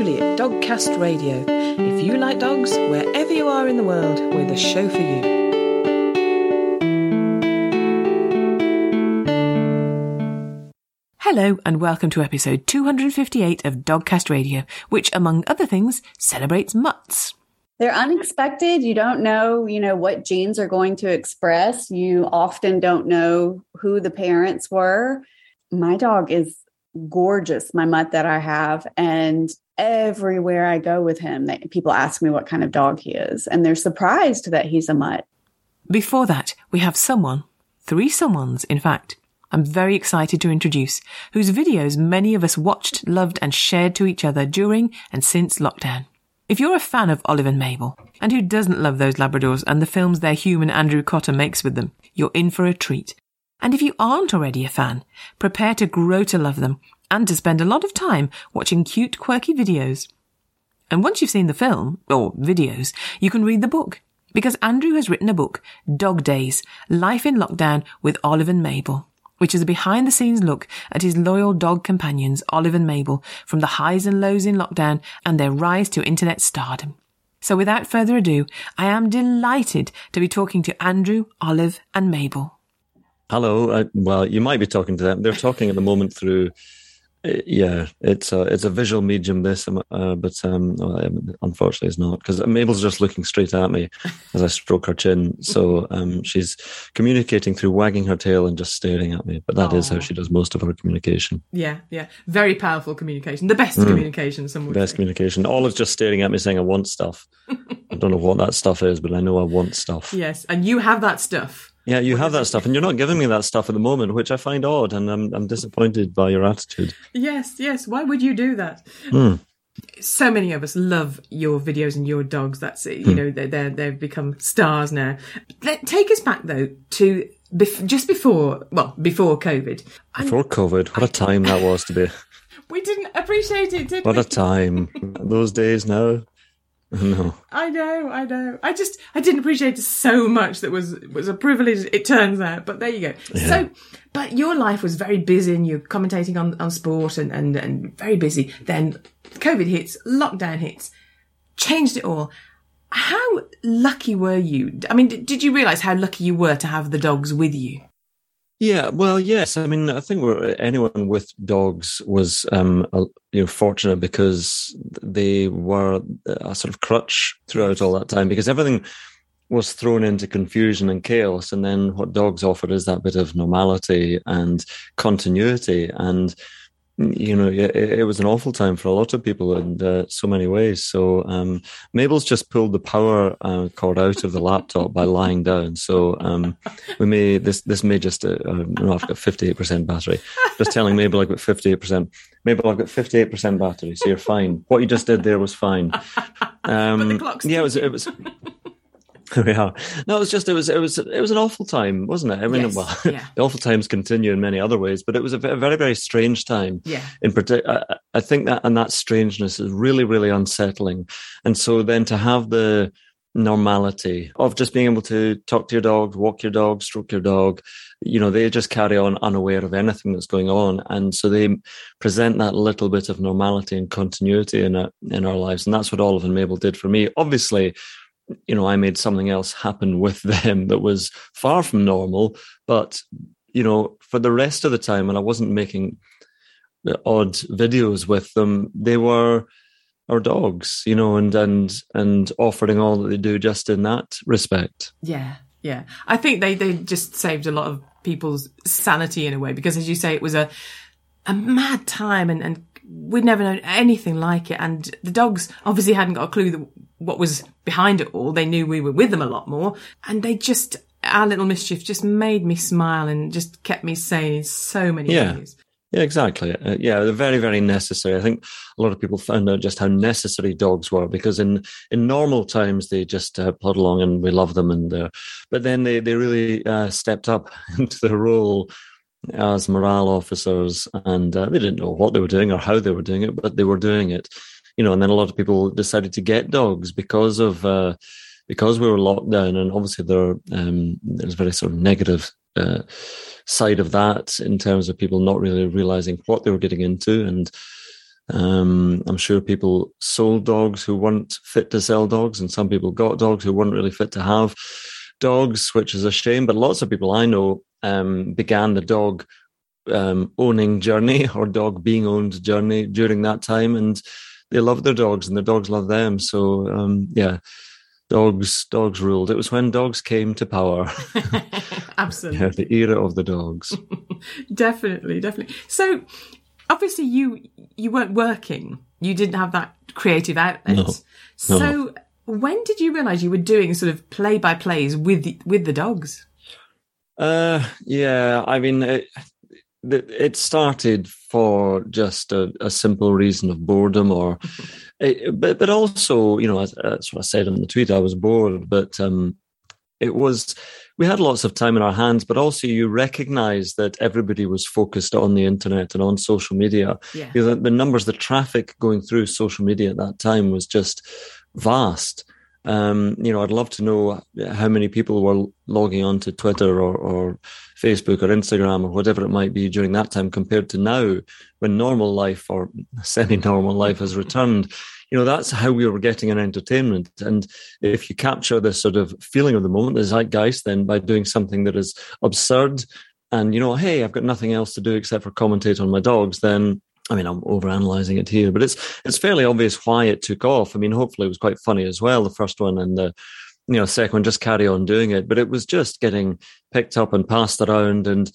Julie at Dogcast Radio. If you like dogs, wherever you are in the world, we're the show for you. Hello, and welcome to episode 258 of Dogcast Radio, which, among other things, celebrates mutts. They're unexpected. You don't know, you know, what genes are going to express. You often don't know who the parents were. My dog is gorgeous, my mutt that I have, and everywhere I go with him, they, people ask me what kind of dog he is, and they're surprised that he's a mutt. Before that, we have someone, three someones, in fact, I'm very excited to introduce, whose videos many of us watched, loved, and shared to each other during and since lockdown. If you're a fan of Olive and Mabel, and who doesn't love those Labradors and the films their human Andrew Cotter makes with them, you're in for a treat. And if you aren't already a fan, prepare to grow to love them and to spend a lot of time watching cute, quirky videos. And once you've seen the film, or videos, you can read the book. Because Andrew has written a book, Dog Days, Life in Lockdown with Olive and Mabel which is a behind the scenes look at his loyal dog companions, Olive and Mabel, from the highs and lows in lockdown and their rise to internet stardom. So without further ado, I am delighted to be talking to Andrew, Olive and Mabel. Hello. Uh, well, you might be talking to them. They're talking at the moment through yeah, it's a it's a visual medium. This, um, uh, but um, unfortunately, it's not because Mabel's just looking straight at me as I stroke her chin. So um, she's communicating through wagging her tail and just staring at me. But that Aww. is how she does most of her communication. Yeah, yeah, very powerful communication. The best mm. communication. Some best say. communication. Olive's just staring at me, saying, "I want stuff." I don't know what that stuff is, but I know I want stuff. Yes, and you have that stuff. Yeah, you have that stuff, and you're not giving me that stuff at the moment, which I find odd, and I'm I'm disappointed by your attitude. Yes, yes. Why would you do that? Mm. So many of us love your videos and your dogs. That's it. you mm. know they're they've become stars now. Let, take us back though to bef- just before well before COVID. Before COVID, what a time that was to be. We didn't appreciate it, did what we? What a time! Those days now. No. I know, I know. I just I didn't appreciate so much that was was a privilege it turns out. But there you go. Yeah. So but your life was very busy and you're commentating on, on sport and, and, and very busy. Then COVID hits, lockdown hits, changed it all. How lucky were you? I mean, did you realize how lucky you were to have the dogs with you? Yeah, well, yes. I mean, I think anyone with dogs was, um, you know, fortunate because they were a sort of crutch throughout all that time because everything was thrown into confusion and chaos, and then what dogs offered is that bit of normality and continuity and you know, it, it, was an awful time for a lot of people in uh, so many ways. So um, Mabel's just pulled the power uh, cord out of the laptop by lying down. So um, we may this this may just uh, uh no, I've got fifty eight percent battery. Just telling Mabel I've got fifty eight percent. Mabel, I've got fifty eight percent battery, so you're fine. What you just did there was fine. Um, yeah, it was. It was. we are. No, it was just it was it was it was an awful time, wasn't it? I mean, yes, well, yeah. the awful times continue in many other ways, but it was a very very strange time. Yeah. In particular, I, I think that and that strangeness is really really unsettling, and so then to have the normality of just being able to talk to your dog, walk your dog, stroke your dog. You know, they just carry on unaware of anything that's going on. And so they present that little bit of normality and continuity in, a, in our lives. And that's what Olive and Mabel did for me. Obviously, you know, I made something else happen with them that was far from normal. But, you know, for the rest of the time, when I wasn't making uh, odd videos with them, they were our dogs, you know, and and and offering all that they do just in that respect. Yeah, yeah. I think they they just saved a lot of people's sanity in a way because, as you say, it was a a mad time and and we'd never known anything like it. And the dogs obviously hadn't got a clue that what was behind it all. They knew we were with them a lot more. And they just, our little mischief just made me smile and just kept me sane so many yeah. ways. Yeah, exactly. Uh, yeah, they're very, very necessary. I think a lot of people found out just how necessary dogs were because in in normal times they just uh, plod along and we love them, and uh, but then they they really uh, stepped up into the role as morale officers, and uh, they didn't know what they were doing or how they were doing it, but they were doing it you know, and then a lot of people decided to get dogs because of uh, because we were locked down, and obviously there um, there's very sort of negative uh, side of that in terms of people not really realizing what they were getting into, and Um, I'm sure people sold dogs who weren't fit to sell dogs, and some people got dogs who weren't really fit to have dogs, which is a shame. But lots of people I know um, began the dog um, owning journey or dog being owned journey during that time, and they love their dogs, and their dogs love them. So um, yeah, dogs dogs ruled. It was when dogs came to power. Absolutely, yeah, the era of the dogs. definitely, definitely. So obviously, you you weren't working. You didn't have that creative outlet. No, so no. When did you realize you were doing sort of play by plays with the, with the dogs? Uh, yeah, I mean, it, it started for just a, a simple reason of boredom, or, it, but but also, you know, as, what I said in the tweet. I was bored, but um, it was we had lots of time in our hands, but also you recognize that everybody was focused on the internet and on social media. Yeah. You know, the numbers, the traffic going through social media at that time was just vast. Um, you know, I'd love to know how many people were logging on to Twitter or, or Facebook or Instagram or whatever it might be during that time compared to now when normal life or semi normal life has returned. You know, that's how we were getting an entertainment. And if you capture this sort of feeling of the moment, the zeitgeist, then by doing something that is absurd and, you know, hey, I've got nothing else to do except for commentate on my dogs, then I mean, I'm overanalyzing it here, but it's it's fairly obvious why it took off. I mean, hopefully it was quite funny as well, the first one, and the you know second one just carry on doing it. But it was just getting picked up and passed around, and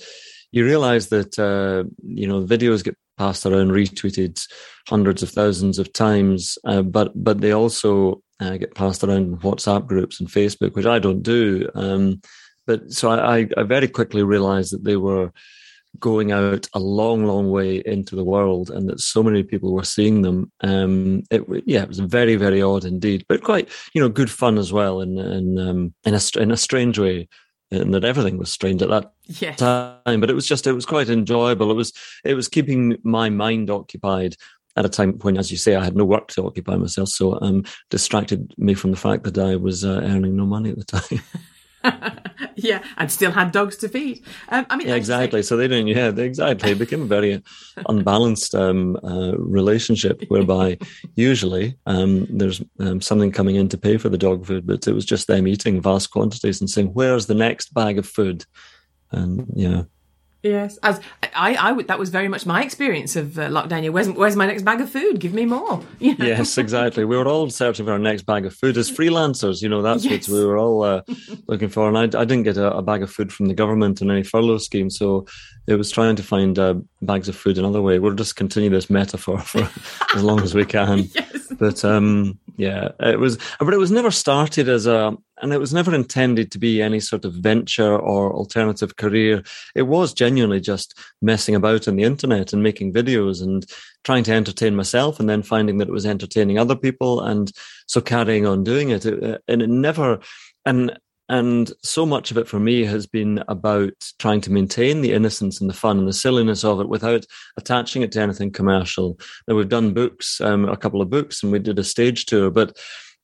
you realize that uh, you know videos get passed around, retweeted hundreds of thousands of times, uh, but but they also uh, get passed around in WhatsApp groups and Facebook, which I don't do. Um, but so I, I very quickly realized that they were going out a long, long way into the world, and that so many people were seeing them. Um, it yeah, it was very, very odd indeed, but quite you know good fun as well, in in um, in a in a strange way. And that everything was strange at that Yes. time, but it was just it was quite enjoyable. It was it was keeping my mind occupied at a time when, as you say, I had no work to occupy myself, so um, distracted me from the fact that I was uh, earning no money at the time. yeah, and still had dogs to feed. Um, I mean, Yeah, as you say- exactly. So they didn't. Yeah, they, exactly. It became a very unbalanced um, uh, relationship, whereby usually um, there's um, something coming in to pay for the dog food, but it was just them eating vast quantities and saying, "Where's the next bag of food?" And yeah, Yes, as I, I would. That was very much my experience of uh, lockdown. Where's where's my next bag of food? Give me more. You know? yes, exactly. We were all searching for our next bag of food as freelancers. You know, that's Yes. what we were all uh, looking for. And I, I didn't get a, a bag of food from the government in any furlough scheme, so it was trying to find uh, bags of food another way. We'll just continue this metaphor for as long as we can. Yes. But um, yeah, it was. But it was never started as a, and it was never intended to be any sort of venture or alternative career. It was genuinely just messing about on the internet and making videos and trying to entertain myself, and then finding that it was entertaining other people, and so carrying on doing it. It- and it never, and and so much of it for me has been about trying to maintain the innocence and the fun and the silliness of it without attaching it to anything commercial. Now we've done books, um, a couple of books, and we did a stage tour, but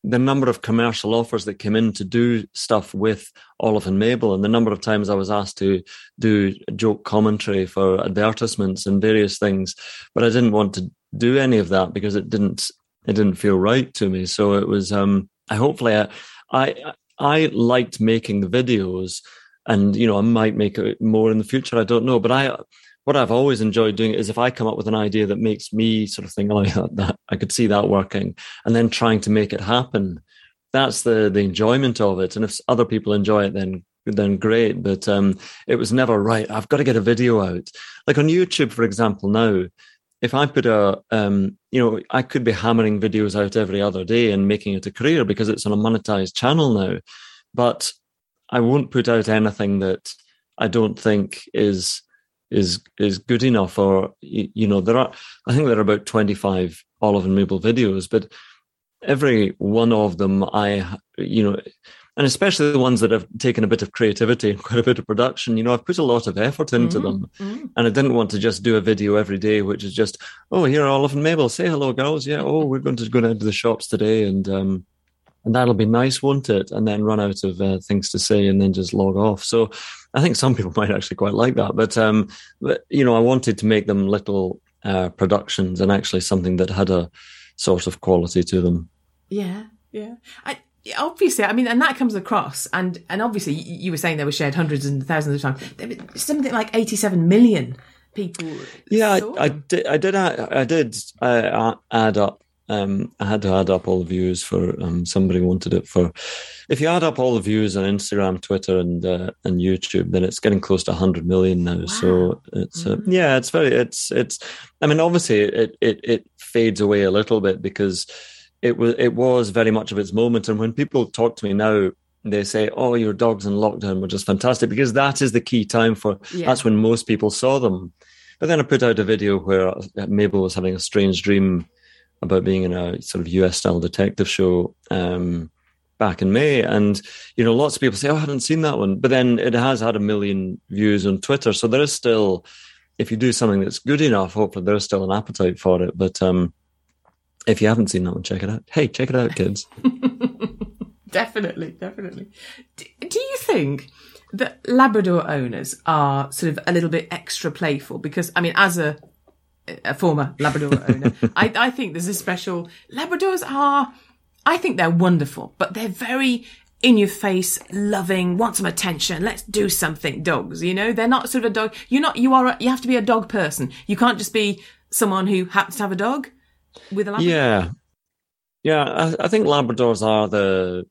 the number of commercial offers that came in to do stuff with Olive and Mabel, and the number of times I was asked to do joke commentary for advertisements and various things, but I didn't want to do any of that because it didn't it didn't feel right to me. So it was um I hopefully I I, I liked making the videos and you know I might make it more in the future I don't know but I what I've always enjoyed doing is if I come up with an idea that makes me sort of think, oh, yeah, that I could see that working, and then trying to make it happen. That's the the enjoyment of it. And if other people enjoy it, then then great. But um, it was never right. I've got to get a video out. Like on YouTube, for example, now. If I put a, um, you know, I could be hammering videos out every other day and making it a career because it's on a monetized channel now. But I won't put out anything that I don't think is is is good enough or you, know there are i think there are about 25 olive and mabel videos but every one of them i you know and especially the ones that have taken a bit of creativity and quite a bit of production you know i've put a lot of effort into Mm, them mm. and i didn't want to just do a video every day which is just oh here are olive and mabel say hello girls yeah oh we're going to go down to the shops today and um and that'll be nice, won't it? And then run out of uh, things to say and then just log off. So I think some people might actually quite like that. But, um, but you know, I wanted to make them little uh, productions and actually something that had a sort of quality to them. Yeah, yeah. I, obviously, I mean, and that comes across, and and obviously, you were saying they were shared hundreds and thousands of times. Something like eighty-seven million people. Yeah, I, I, did. I did. I, did uh, add up. Um, I had to add up all the views for um, somebody wanted it for. If you add up all the views on Instagram, Twitter, and uh, and YouTube, then it's getting close to 100 million now. Wow. So it's uh, mm-hmm. yeah, it's very it's it's. I mean, obviously, it it it fades away a little bit because it was it was very much of its moment. And when people talk to me now, they say, "Oh, your dogs in lockdown were just fantastic," because that is the key time for. Yeah. That's when most people saw them. But then I put out a video where Mabel was having a strange dream about being in a sort of US style detective show um, back in May. And, you know, lots of people say, oh, I hadn't seen that one. But then it has had a million views on Twitter. So there is still, if you do something that's good enough, hopefully there's still an appetite for it. But um, if you haven't seen that one, check it out. Hey, check it out, kids. definitely, definitely. Do, do you think that Labrador owners are sort of a little bit extra playful because I mean, as a a former Labrador owner, I, I think there's a special Labradors are. I think they're wonderful, but they're very in your face, loving, want some attention. Let's do something. Dogs, you know, they're not sort of a dog. You're not. You are. A, you have to be a dog person. You can't just be someone who happens to have a dog with a Labrador. Yeah, yeah. I, I think Labradors are the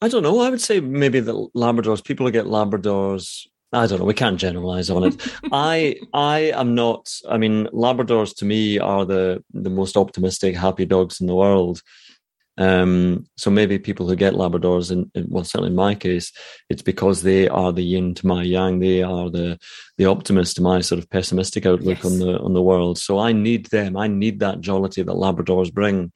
I don't know. I would say maybe the Labradors, people who get Labradors, I don't know. We can't generalize on it. I I am not. I mean, Labradors to me are the the most optimistic, happy dogs in the world. Um, so maybe people who get Labradors, and well, certainly in my case, it's because they are the yin to my yang. They are the the optimist to my sort of pessimistic outlook yes. on the on the world. So I need them. I need that jollity that Labradors bring.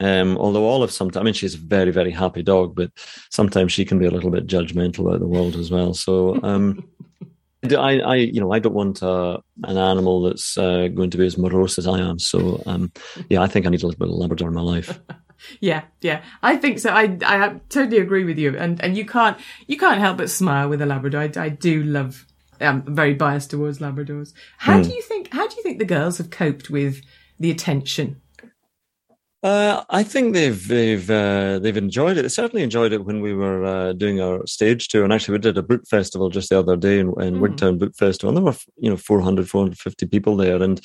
Um, although Olive sometimes, I mean, she's a very, very happy dog, but sometimes she can be a little bit judgmental about the world as well. So, um, I, I, you know, I don't want uh, an animal that's uh, going to be as morose as I am. So, um, yeah, I think I need a little bit of Labrador in my life. yeah, yeah, I think so. I, I totally agree with you, and and you can't, you can't help but smile with a Labrador. I, I do love. I'm very biased towards Labradors. How mm. do you think? How do you think the girls have coped with the attention uh, I think they've they've uh, they've enjoyed it. They certainly enjoyed it when we were uh, doing our stage tour, and actually we did a book festival just the other day in, in mm. Wigtown Book Festival, and there were you know 400, 450 people there, and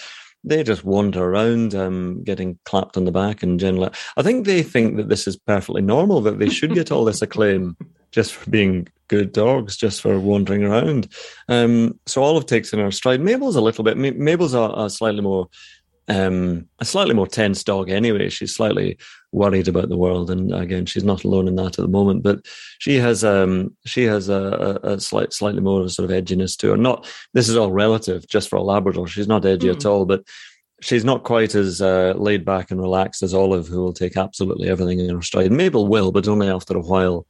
they just wander around, um, getting clapped on the back and generally. I think they think that this is perfectly normal, that they should get all this acclaim just for being good dogs, just for wandering around. Um, so Olive takes in her stride. Mabel's a little bit. Mabel's a, a slightly more um, a slightly more tense dog anyway. She's slightly worried about the world, and again, she's not alone in that at the moment. But she has um, she has a, a, a slight, slightly more of a sort of edginess to her. Not this is all relative, just for a Labrador. She's not edgy mm. at hmm. all, but she's not quite as uh, laid back and relaxed as Olive, who will take absolutely everything in her stride. Mabel will, but only after a while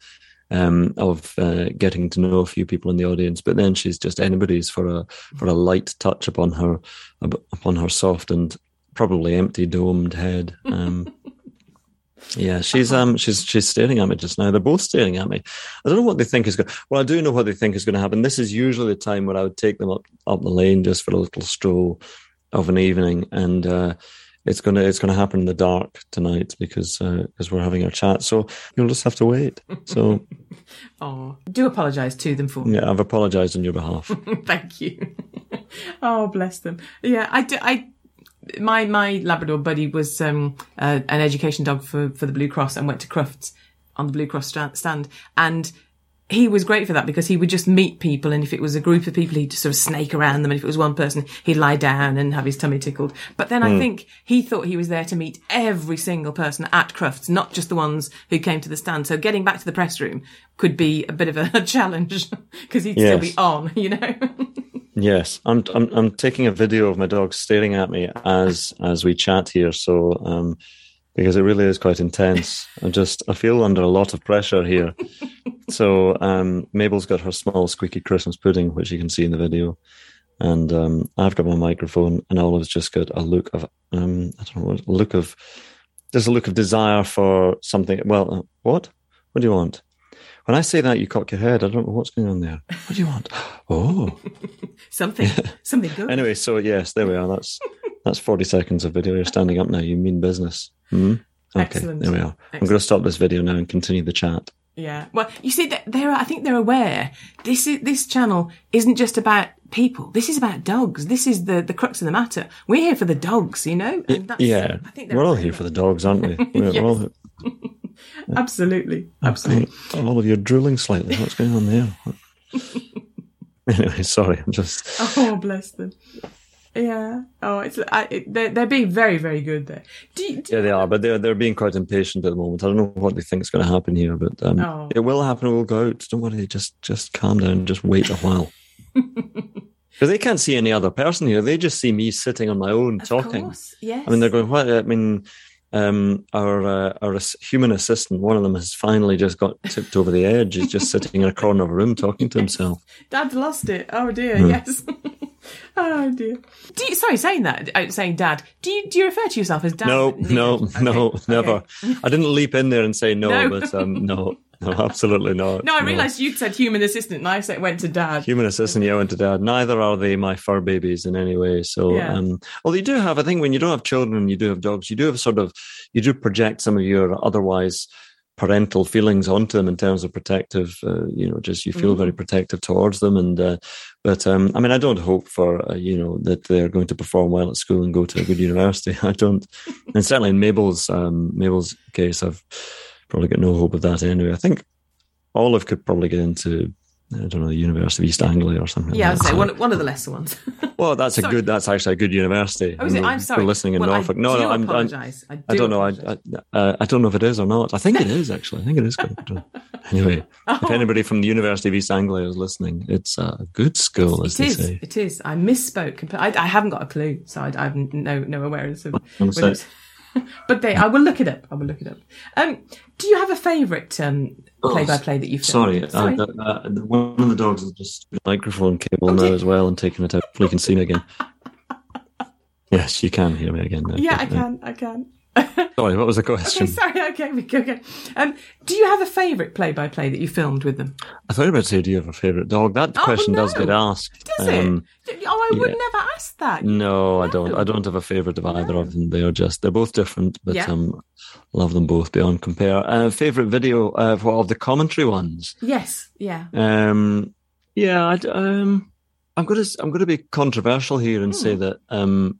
um, of uh, getting to know a few people in the audience. But then she's just anybody's for a for a light touch upon her upon her soft and probably empty domed head. Um, yeah, she's um she's she's staring at me just now. They're both staring at me. I don't know what they think is going. Well, I do know what they think is going to happen. This is usually the time where I would take them up up the lane just for a little stroll of an evening, and uh, it's gonna it's gonna happen in the dark tonight because because uh, we're having our chat. So you'll just have to wait. So, oh, do apologise to them for. Yeah, I've apologised on your behalf. Thank you. oh, bless them. Yeah, I do. I my my Labrador buddy was um, uh, an education dog for for the Blue Cross and went to Crufts on the Blue Cross stand, and he was great for that because he would just meet people and if it was a group of people he'd just sort of snake around them and if it was one person he'd lie down and have his tummy tickled but then mm. i hmm. think he thought he was there to meet every single person at crufts not just the ones who came to the stand so getting back to the press room could be a bit of a challenge because he'd yes. still be on you know yes I'm, I'm i'm taking a video of my dog staring at me as as we chat here so um because it really is quite intense. I just I feel under a lot of pressure here. so um, Mabel's got her small squeaky Christmas pudding, which you can see in the video, and um, I've got my microphone, and Olive's just got a look of um, I don't know a look of there's a look of desire for something. Well, uh, what? What do you want? When I say that, you cock your head. I don't know what's going on there. What do you want? Oh, something, something good. anyway, so yes, there we are. That's That's 40 seconds of video. You're standing up now. You mean business. hmm Okay, Excellent. there we are. I'm going to stop this video now and continue the chat. Yeah. Well, you see, th- they're, I think they're aware. This is, this channel isn't just about people. This is about dogs. This is the, the crux of the matter. We're here for the dogs, you know? And that's- yeah, I think we're all here for the dogs, aren't we? We're Yes. all, that. Absolutely. Absolutely. all of you are drooling slightly. What's going on there? anyway, sorry. I'm just. Oh, bless them. Yeah. Oh, it's, I, it, they're, they're being very, very good there. Do you, do Yeah, they are, but they're they're being quite impatient at the moment. I don't know what they think is going to happen here, but um, Oh. it will happen. It will go out. Don't worry. Just just calm down. Just wait a while. Because they can't see any other person here. They just see me sitting on my own Of talking. course, yes. I mean, they're going. What? I mean, um, our uh, our human assistant, one of them has finally just got tipped over the edge. He's just sitting in a corner of a room talking to himself. Dad's lost it. Oh dear, Hmm. yes. oh dear. Do you, sorry, saying that, uh, saying dad. Do you do you refer to yourself as dad? No, no, Okay, no, okay. never. I didn't leap in there and say no, No. but um, no, no, absolutely not. No, I realised you'd said human assistant, and I said went to dad. Human assistant, yeah, went to dad. Neither are they my fur babies in any way. So, Yeah. um, well, you do have, I think, when you don't have children and you do have dogs, you do have sort of, you do project some of your otherwise parental feelings onto them in terms of protective, uh, you know, just you feel Mm. very protective towards them. And, uh, but, um, I mean, I don't hope for, uh, you know, that they're going to perform well at school and go to a good university. I don't. And certainly in Mabel's, um, Mabel's case, I've probably got no hope of that anyway. I think Olive could probably get into, I don't know, the University of East Anglia or something. Yeah, I'd say So- one, one of the lesser ones. well, that's a Sorry. good. That's actually a good university. Oh, is it? I'm sorry. Listening in well, Norfolk. I no, no, I'm. I'm apologise. I, do I don't know. I. I, uh, I don't know if it is or not. I think it is actually. I think it is good. Anyway, if Oh. anybody from the University of East Anglia is listening, it's a good school, as It they is. say. It is. I misspoke. I, I haven't got a clue, so I, I have no no awareness of. I'm whether sorry. it's- but they, I will look it up. I will look it up. Um, do you have a favourite um, Oh, play-by-play that you've Sorry, filmed? Uh, uh, uh, one of the dogs is just microphone cable Oh, now as well and taking it out. You can see me again. yes, you can hear me again. now. yeah, I can. I can. Sorry, what was the Okay, question? sorry. Okay, we go. Okay. Um, do you have a favourite play-by-play that you filmed with them? I thought about say, do you have a favourite dog? That Oh, question does get asked. Does Um, it? Oh, I would yeah. never ask that. No, I don't. I don't have a favourite of either of them. They are just they're both different, but Yeah. um, love them both beyond compare. Uh, favorite video uh, of the commentary ones. Yes. Yeah. Um, yeah, I'd, um, I'm gonna I'm gonna be controversial here and say Hmm. that um,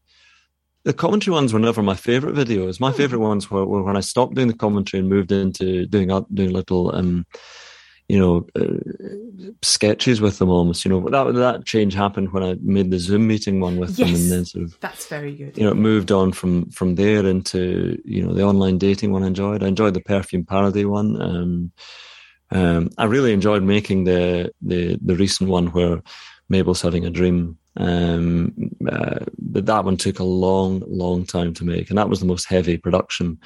the commentary ones were never my favorite videos. My Hmm. favorite ones were, were when I stopped doing the commentary and moved into doing doing little um, you know, uh, sketches with them almost. You know, that that change happened when I made the Zoom meeting one with them, and then sort of That's very good. you know, it moved on from from there into you know the online dating one. I enjoyed. I enjoyed the perfume parody one. Um, um, I really enjoyed making the the the recent one where Mabel's having a dream. Um, uh, but that one took a long, long time to make, and that was the most heavy production.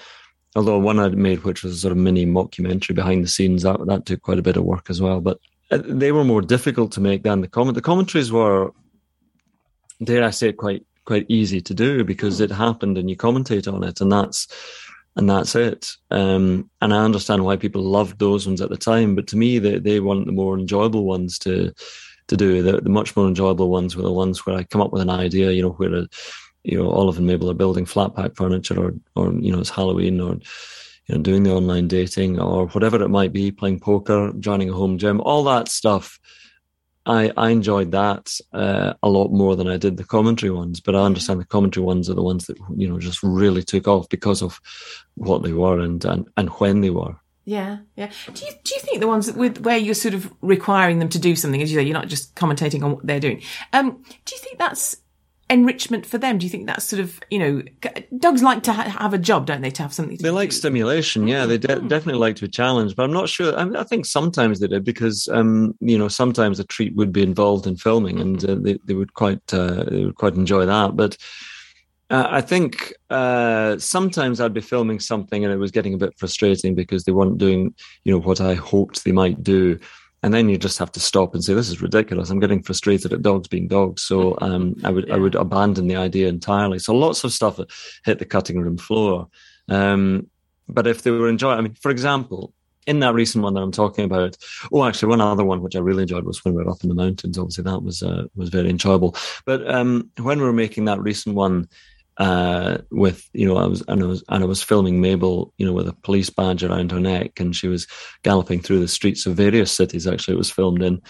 Although one I'd made, which was a sort of mini mockumentary behind the scenes, that that took quite a bit of work as well. But uh, they were more difficult to make than the comment. The commentaries were, dare I say, it, quite quite easy to do because it happened and you commentate on it, and that's and that's it. Um, and I understand why people loved those ones at the time, but to me, they they weren't the more enjoyable ones to to do. The, the much more enjoyable ones were the ones where I come up with an idea, you know, where a, you know Olive and Mabel are building flat pack furniture, or or you know it's Halloween, or you know doing the online dating, or whatever it might be, playing poker, joining a home gym, all that stuff. I, I enjoyed that uh, a lot more than I did the commentary ones, but I understand the commentary ones are the ones that you know just really took off because of what they were and and, and when they were. Yeah, yeah. Do you do you think the ones with where you're sort of requiring them to do something, as you say, you're not just commentating on what they're doing? Um, do you think that's enrichment for them? Do you think that's sort of you know, dogs like to ha- have a job, don't they? To have something. To They like stimulation, yeah. They de- definitely like to be challenged, but I'm not sure. I, mean, I think sometimes they did because, um, you know, sometimes a treat would be involved in filming, and uh, they they would quite uh, they would quite enjoy that. But uh, I think uh, sometimes I'd be filming something and it was getting a bit frustrating because they weren't doing, you know, what I hoped they might do. And then you just have to stop and say, "This is ridiculous." I'm getting frustrated at dogs being dogs, so um, I would I would abandon the idea entirely. So lots of stuff hit the cutting room floor. Um, but if they were enjoying, I mean, for example, in that recent one that I'm talking about, oh, actually, one other one which I really enjoyed was when we were up in the mountains. Obviously, that was uh, was very enjoyable. But um, when we were making that recent one, uh, with you know I was and I was and I was filming Mabel you know with a police badge around her neck and she was galloping through the streets of various cities actually it was filmed in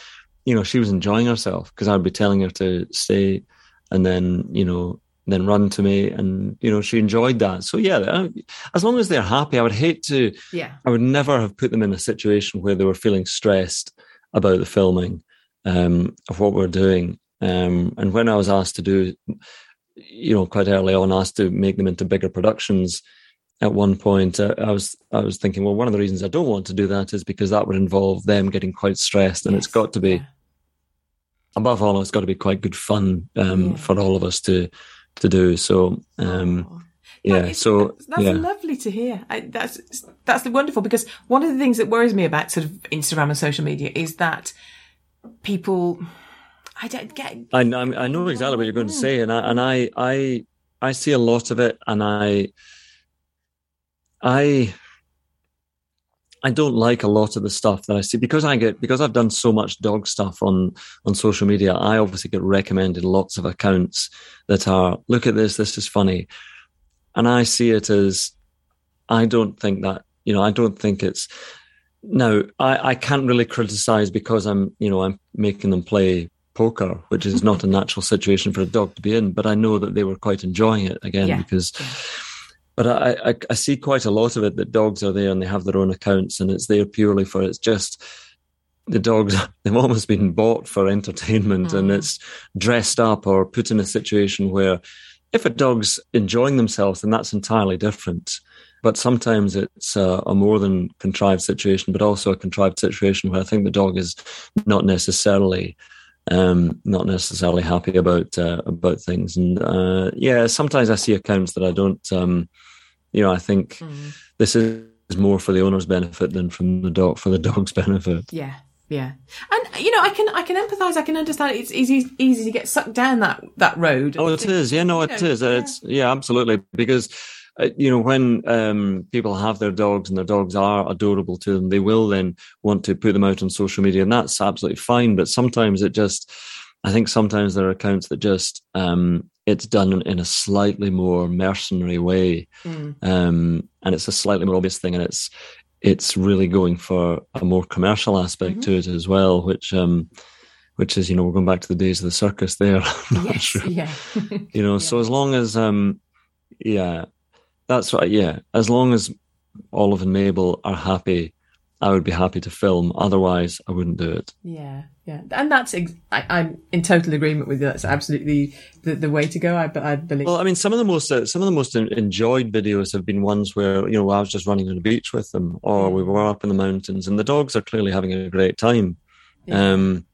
you know she was enjoying herself because I'd be telling her to stay and then you know then run to me and you know she enjoyed that. So yeah as long as they're happy I would hate to yeah. I would never have put them in a situation where they were feeling stressed about the filming um, of what we're doing. Um, and when I was asked to do you know, quite early on asked to make them into bigger productions. At one point, uh, I was I was thinking, well, one of the reasons I don't want to do that is because that would involve them getting quite stressed, and yes. it's got to be, above all, it's got to be quite good fun um, yeah. for all of us to to do. So, um, yeah, so that's yeah. lovely to hear. I, that's that's wonderful because one of the things that worries me about sort of Instagram and social media is that people I don't get. I, I know exactly what you're going to say, and I and I I I see a lot of it, and I I I don't like a lot of the stuff that I see because I get because I've done so much dog stuff on on social media. I obviously get recommended lots of accounts that are look at this, this is funny, and I see it as I don't think that you know I don't think it's now I I can't really criticize because I'm you know I'm making them play poker, which is not a natural situation for a dog to be in. But I know that they were quite enjoying it again yeah. because. Yeah. But I, I, I see quite a lot of it that dogs are there and they have their own accounts and it's there purely for it's just the dogs they've almost been bought for entertainment mm. and it's dressed up or put in a situation where if a dog's enjoying themselves then that's entirely different but sometimes it's a, a, more than contrived situation but also a contrived situation where i think the dog is not necessarily um, not necessarily happy about uh, about things. And uh, yeah, sometimes I see accounts that I don't. Um, you know, I think mm. this is more for the owner's benefit than from the dog for the dog's benefit. Yeah. Yeah, and you know, I can I can empathise. I can understand. It's easy easy to get sucked down that that road. Oh, it is. Yeah, no, it know, is. Yeah. It's yeah, absolutely. Because you know, when um, people have their dogs and their dogs are adorable to them, they will then want to put them out on social media, and that's absolutely fine. But sometimes it just, I think sometimes there are accounts that just um, it's done in a slightly more mercenary way, mm. um, and it's a slightly more obvious thing, and it's it's really going for a more commercial aspect mm-hmm. to it as well, which um, which is you know we're going back to the days of the circus there. yes, sure. yeah. you know, yeah. so as long as um, yeah, that's right. Yeah, as long as Olive and Mabel are happy, I would be happy to film. Otherwise, I wouldn't do it. Yeah, yeah, and that's ex- I, am in total agreement with you. That's absolutely the, the way to go. I, I believe. Well, I mean, some of the most uh, some of the most enjoyed videos have been ones where you know I was just running on the beach with them, or we were up in the mountains, and the dogs are clearly having a great time. Yeah. Um,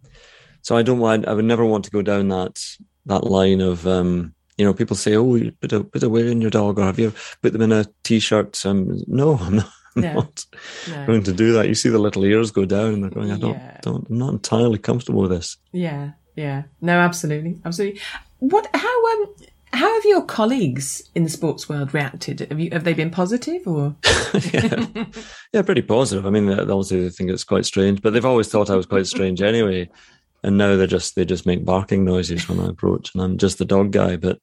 so I don't want. I would never want to go down that that line of um, you know, people say, "Oh, you put a put a wear in your dog," or have you put them in a t-shirt? Um, no, I'm not. I'm no. not no. going to do that. You see the little ears go down, and they're going, "I don't, yeah. don't, I'm not entirely comfortable with this." Yeah, yeah, no, absolutely, absolutely. What? How? Um, how have your colleagues in the sports world reacted? Have you have they been positive or? yeah. yeah, pretty positive. I mean, that obviously they think it's quite strange, but they've always thought I was quite strange anyway and now they just they just make barking noises when I approach, and I'm just the dog guy. But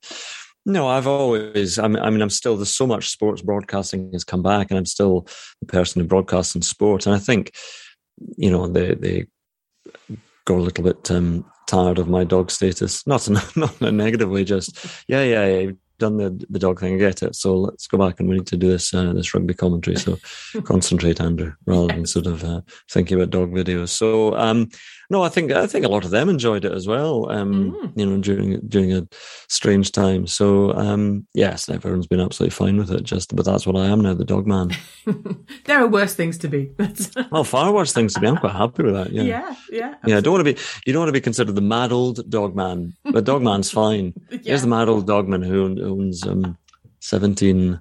no, I've always. I mean, I mean, I'm still. There's so much sports broadcasting has come back, and I'm still the person who broadcasts in sport. And I think, you know, they they got a little bit um, tired of my dog status. Not in, not in a negative way. Just yeah, yeah, yeah done the the dog thing. I get it. So let's go back and we need to do this uh, this rugby commentary. So concentrate, Andrew, rather than sort of uh, thinking about dog videos. So um, no, I think I think a lot of them enjoyed it as well. Um, mm. You know, during during a strange time. So um, yes, everyone's been absolutely fine with it. Just, but that's what I am now, the dog man. there are worse things to be. well, far worse things to be. I'm quite happy with that. Yeah, yeah, yeah. Absolutely. Yeah, don't want to be. You don't want to be considered the mad old dog man. The dog man's fine. yeah. Here's the mad old dog man who owns um, seventeen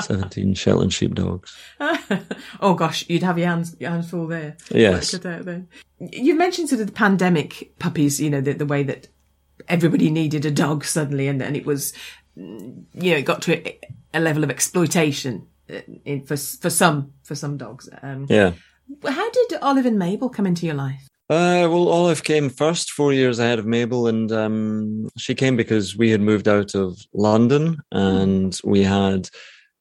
17 Shetland sheepdogs. oh gosh, you'd have your hands, your hands full there. Yes. You mentioned sort of the pandemic puppies, you know, the, the way that everybody needed a dog suddenly and, and it was, you know, it got to a, a level of exploitation uh, in, for, for some, for some dogs. Um, yeah. How did Olive and Mabel come into your life? Uh, well, Olive came first, four years ahead of Mabel, and um, she came because we had moved out of London and we had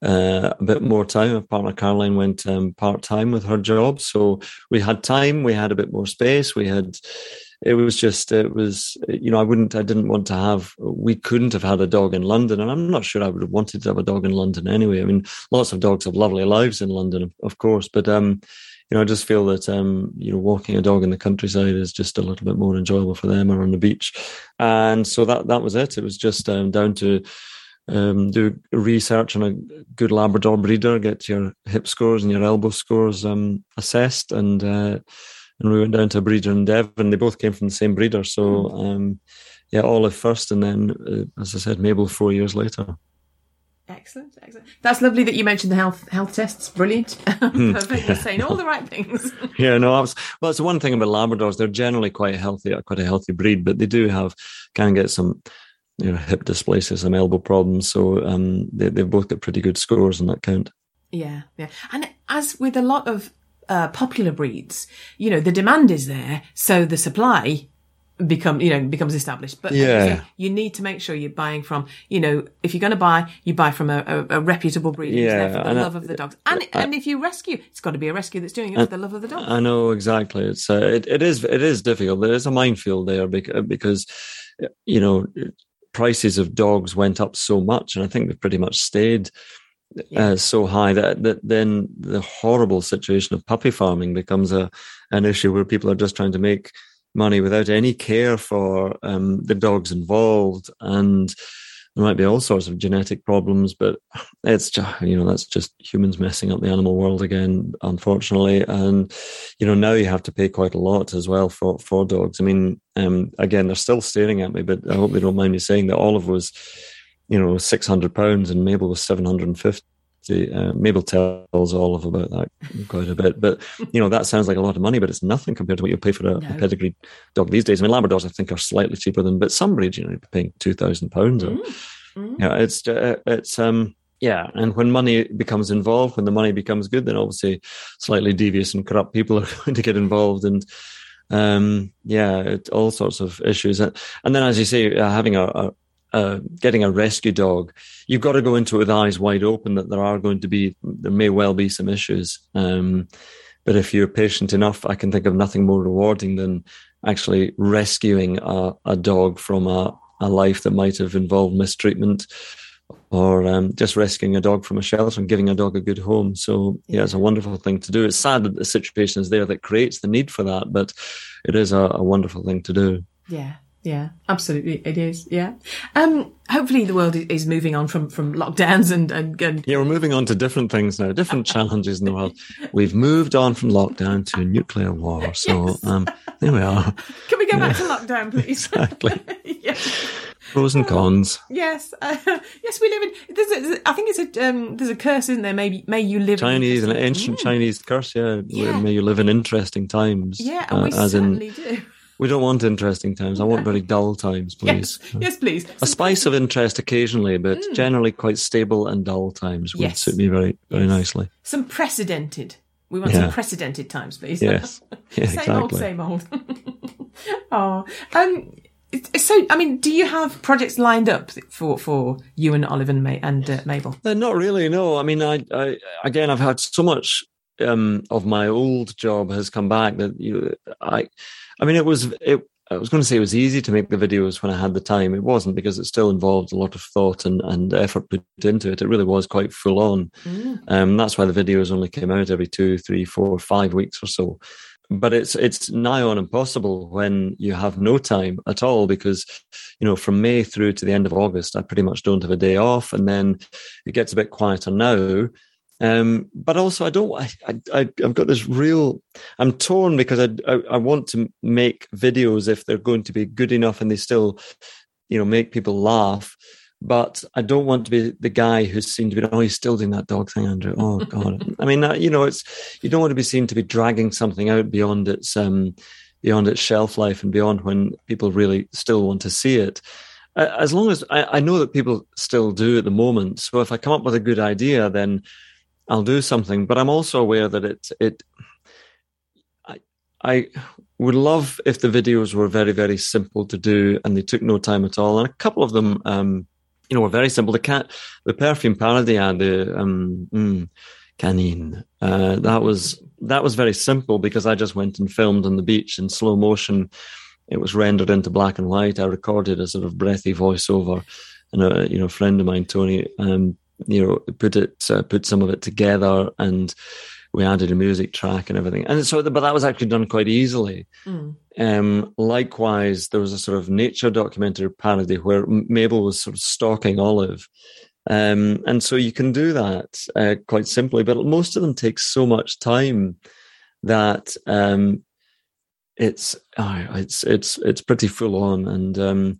uh, a bit more time. My partner Caroline went um, part time with her job, so we had time. We had a bit more space. We had. It was just. It was. You know, I wouldn't. I didn't want to have. We couldn't have had a dog in London, and I'm not sure I would have wanted to have a dog in London anyway. I mean, lots of dogs have lovely lives in London, of course, but um, you know, I just feel that um, you know, walking a dog in the countryside is just a little bit more enjoyable for them or on the beach, and so that that was it. It was just um, down to um, do research on a good Labrador breeder, get your hip scores and your elbow scores um, assessed, and uh, and we went down to a breeder in Devon. They both came from the same breeder, so hmm. um, yeah, Olive first, and then uh, as I said, Mabel four years later. Excellent, excellent. That's lovely that you mentioned the health health tests. Brilliant. Hmm. Perfect. You're saying all the right things. yeah, no, was, well, it's one thing about Labradors. They're generally quite healthy, quite a healthy breed, but they do have can get some you know, hip dysplasia, some elbow problems. So um, they, they've both got pretty good scores on that count. Yeah, yeah. And as with a lot of uh, popular breeds, you know, the demand is there, so the supply become you know becomes established but yeah you need to make sure you're buying from you know if you're going to buy you buy from a, a, a reputable breeder yeah, for the love I, of the dogs and I, and if you rescue it's got to be a rescue that's doing it for the love of the dog i know exactly it's uh, it, it is it is difficult there is a minefield there because, because you know prices of dogs went up so much, and I think they've pretty much stayed yeah. uh, so high that, that then the horrible situation of puppy farming becomes a an issue where people are just trying to make money without any care for um, the dogs involved, and there might be all sorts of genetic problems, but it's just, you know, that's just humans messing up the animal world again, unfortunately. And, you know, now you have to pay quite a lot as well for, for dogs. I mean, um, again, they're still staring at me, but I hope they don't mind me saying that Olive was, you know, 600 pounds and Mabel was 750. Uh, Mabel tells Olive about that quite a bit, but you know that sounds like a lot of money, but it's nothing compared to what you pay for a, no. a pedigree dog these days. I mean, Labradors I think are slightly cheaper than, but some breeds you know paying two thousand pounds. Mm. Mm. Yeah, it's uh, it's um yeah, and when money becomes involved, when the money becomes good, then obviously slightly devious and corrupt people are going to get involved, and um yeah, it, all sorts of issues. And then, as you say, uh, having a, a uh, getting a rescue dog, you've got to go into it with eyes wide open that there are going to be, there may well be some issues. Um, but if you're patient enough, I can think of nothing more rewarding than actually rescuing a, a dog from a, a life that might have involved mistreatment or um, just rescuing a dog from a shelter and giving a dog a good home. So, yeah, it's a wonderful thing to do. It's sad that the situation is there that creates the need for that, but it is a, a wonderful thing to do. Yeah, yeah, absolutely, it is. Yeah. Um. Hopefully, the world is moving on from from lockdowns and and, and... yeah, we're moving on to different things now, different challenges in the world. We've moved on from lockdown to nuclear war. So, yes. um, there we are. Can we go yeah. back to lockdown, please? exactly. yeah. Pros and cons. Yes, uh, yes, we live in. There's a, I think it's a um, there's a curse, isn't there? Maybe may you live Chinese, in an ancient mm. Chinese curse. Yeah, yeah. may you live in interesting times. Yeah, and uh, we certainly in, do. We don't want interesting times. I want very dull times, please. Yes, yes please. A spice of interest occasionally, but mm. generally quite stable and dull times would yes. suit me very, very yes. nicely. Some precedented. We want yeah. some precedented times, please. Yes. Yeah, same exactly. old, same old. oh, um, so, I mean, do you have projects lined up for, for you and Olive and, May, and uh, Mabel? Uh, not really. No. I mean, I, I again, I've had so much um, of my old job has come back that you, I, I mean, it was it. I was going to say it was easy to make the videos when I had the time. It wasn't because it still involved a lot of thought and, and effort put into it. It really was quite full on. Mm. Um, that's why the videos only came out every two, three, four, five weeks or so. But it's it's nigh on impossible when you have no time at all because you know from May through to the end of August I pretty much don't have a day off, and then it gets a bit quieter now um, but also, I don't. I, I, I've got this real. I'm torn because I, I, I want to make videos if they're going to be good enough and they still, you know, make people laugh. But I don't want to be the guy who's seen to be. Oh, he's still doing that dog thing, Andrew. Oh God. I mean, you know, it's you don't want to be seen to be dragging something out beyond its um, beyond its shelf life and beyond when people really still want to see it as long as I, I, know that people still do at the moment. So if I come up with a good idea, then I'll do something. But I'm also aware that it it I I would love if the videos were very, very simple to do and they took no time at all. And a couple of them, um, you know, were very simple. The cat, the perfume parody ad, the um, mm, canine, uh, that was that was very simple because I just went and filmed on the beach in slow motion. It was rendered into black and white. I recorded a sort of breathy voiceover, and a you know friend of mine, Tony, um, you know, put it uh, put some of it together and we added a music track and everything. And so, but that was actually done quite easily. Mm. Um, likewise, there was a sort of nature documentary parody where Mabel was sort of stalking Olive. Um, and so you can do that uh, quite simply, but most of them take so much time that um, it's oh, it's it's it's pretty full on. And um,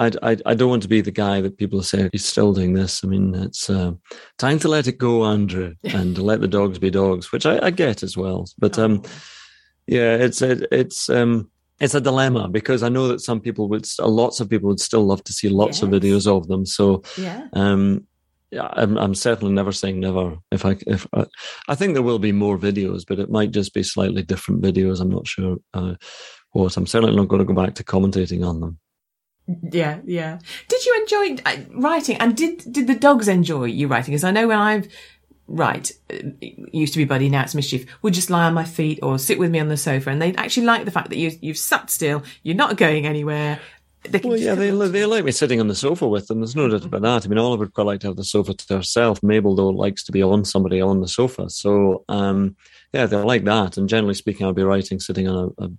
I, I, I don't want to be the guy that people say he's still doing this. I mean, it's uh, time to let it go, Andrew, and let the dogs be dogs, which I, I get as well. But um, oh. yeah, it's it, it's um, it's a dilemma because I know that some people would, lots of people would still love to see lots yes. of videos of them. So yeah. um, yeah, I'm, I'm certainly never saying never. If I, if I, I think there will be more videos, but it might just be slightly different videos. I'm not sure uh, what. I'm certainly not going to go back to commentating on them. Yeah, yeah. Did you enjoy uh, writing? And did did the dogs enjoy you writing? Because I know when I've right uh, used to be buddy now it's mischief would just lie on my feet or sit with me on the sofa and they actually like the fact that you you've sat still you're not going anywhere well, yeah, they, they like me sitting on the sofa with them. There's no doubt about that. I mean, Olive would quite like to have the sofa to herself. Mabel, though, likes to be on somebody on the sofa. So, um, yeah, they like that. And generally speaking, I'll be writing sitting on a. a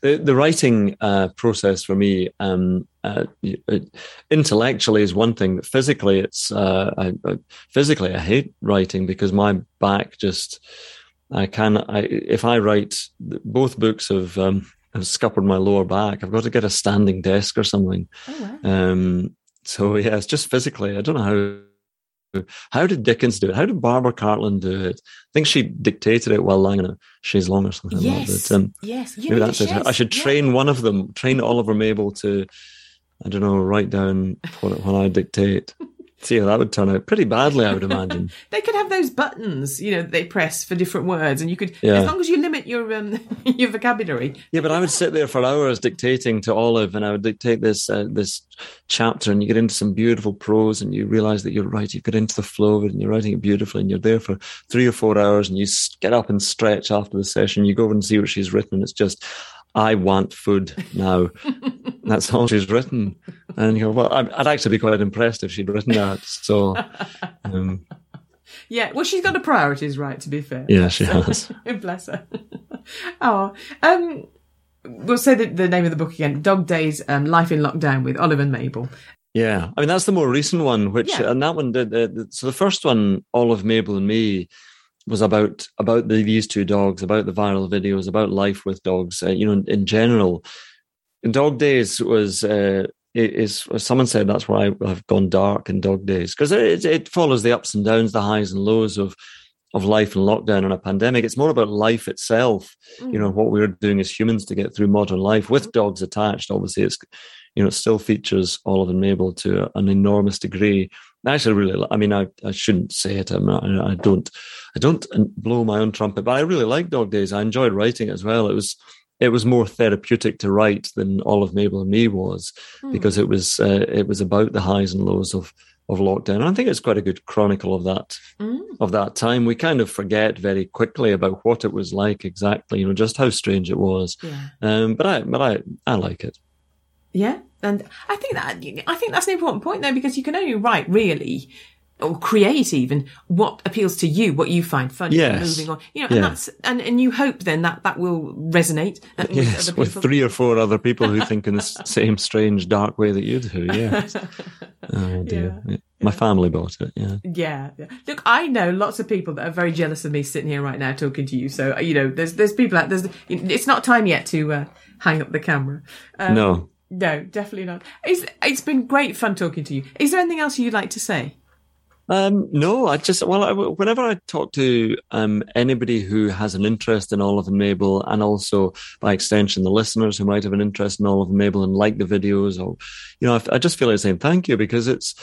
the, the writing uh, process for me, um, uh, intellectually is one thing, but physically, it's uh, I, I, physically I hate writing because my back just. I can. I if I write both books of um, scuppered my lower back. I've got to get a standing desk or something. Oh, wow. um, so yeah, it's just physically. I don't know how how did Dickens do it? How did Barbara Cartland do it? I think she dictated it while lying in a chaise longue or something yes. like. Um, yes, maybe that's it. I should train yeah. one of them, train Oliver Mabel to, I don't know, write down what, when I dictate. See how that would turn out pretty badly, I would imagine. they could have those buttons, you know, they press for different words, and you could, yeah. as long as you limit your um, your vocabulary. Yeah, but I would sit there for hours dictating to Olive, and I would dictate this uh, this chapter, and you get into some beautiful prose, and you realize that you're right. You get into the flow of it, and you're writing it beautifully, and you're there for three or four hours, and you get up and stretch after the session. You go over and see what she's written, and it's just I want food now. That's all she's written. And you go, well, I'd actually be quite impressed if she'd written that. So, um, yeah, well, she's got the priorities right, to be fair. Yeah, she has. Bless her. oh, um, we'll say the, the, name of the book again Dog Days um, Life in Lockdown with Olive and Mabel. Yeah, I mean, that's the more recent one, which, yeah. and that one did, uh, so the first one, Olive, Mabel, and Me, was about about the, these two dogs, about the viral videos, about life with dogs. Uh, you know, in, in, general, Dog Days was uh, is someone said that's why I've gone dark in Dog Days because it, it follows the ups and downs, the highs and lows of of life and lockdown and a pandemic. It's more about life itself. Mm. You know what we're doing as humans to get through modern life with dogs attached. Obviously, it's you know it still features Olive and Mabel to an enormous degree actually really i mean i, I shouldn't say it I'm not, i don't i don't blow my own trumpet but i really like dog days i enjoyed writing as well it was it was more therapeutic to write than Olive Mabel and Me was hmm. because it was uh, it was about the highs and lows of of lockdown. And I think it's quite a good chronicle of that mm. of that time. We kind of forget very quickly about what it was like exactly, you know, just how strange it was. Yeah. Um, but I but I I like it. Yeah, and I think that I think that's an important point though because you can only write really or create even what appeals to you, what you find funny, yes. moving on, you know, and that's, and, and you hope then that that will resonate. With yes, with three or four other people who think in the same strange, dark way that you do. Yes. oh dear. Yeah. My family bought it. Yeah. yeah. yeah. Look, I know lots of people that are very jealous of me sitting here right now talking to you. So, you know, there's, there's people out there's, it's not time yet to uh, hang up the camera. Um, no. No, definitely not. It's, it's been great fun talking to you. Is there anything else you'd like to say? Um, no, I just well, I, whenever I talk to um, anybody who has an interest in Olive and Mabel, and also by extension the listeners who might have an interest in Olive and Mabel and like the videos, or you know, I, I just feel like saying thank you because it's.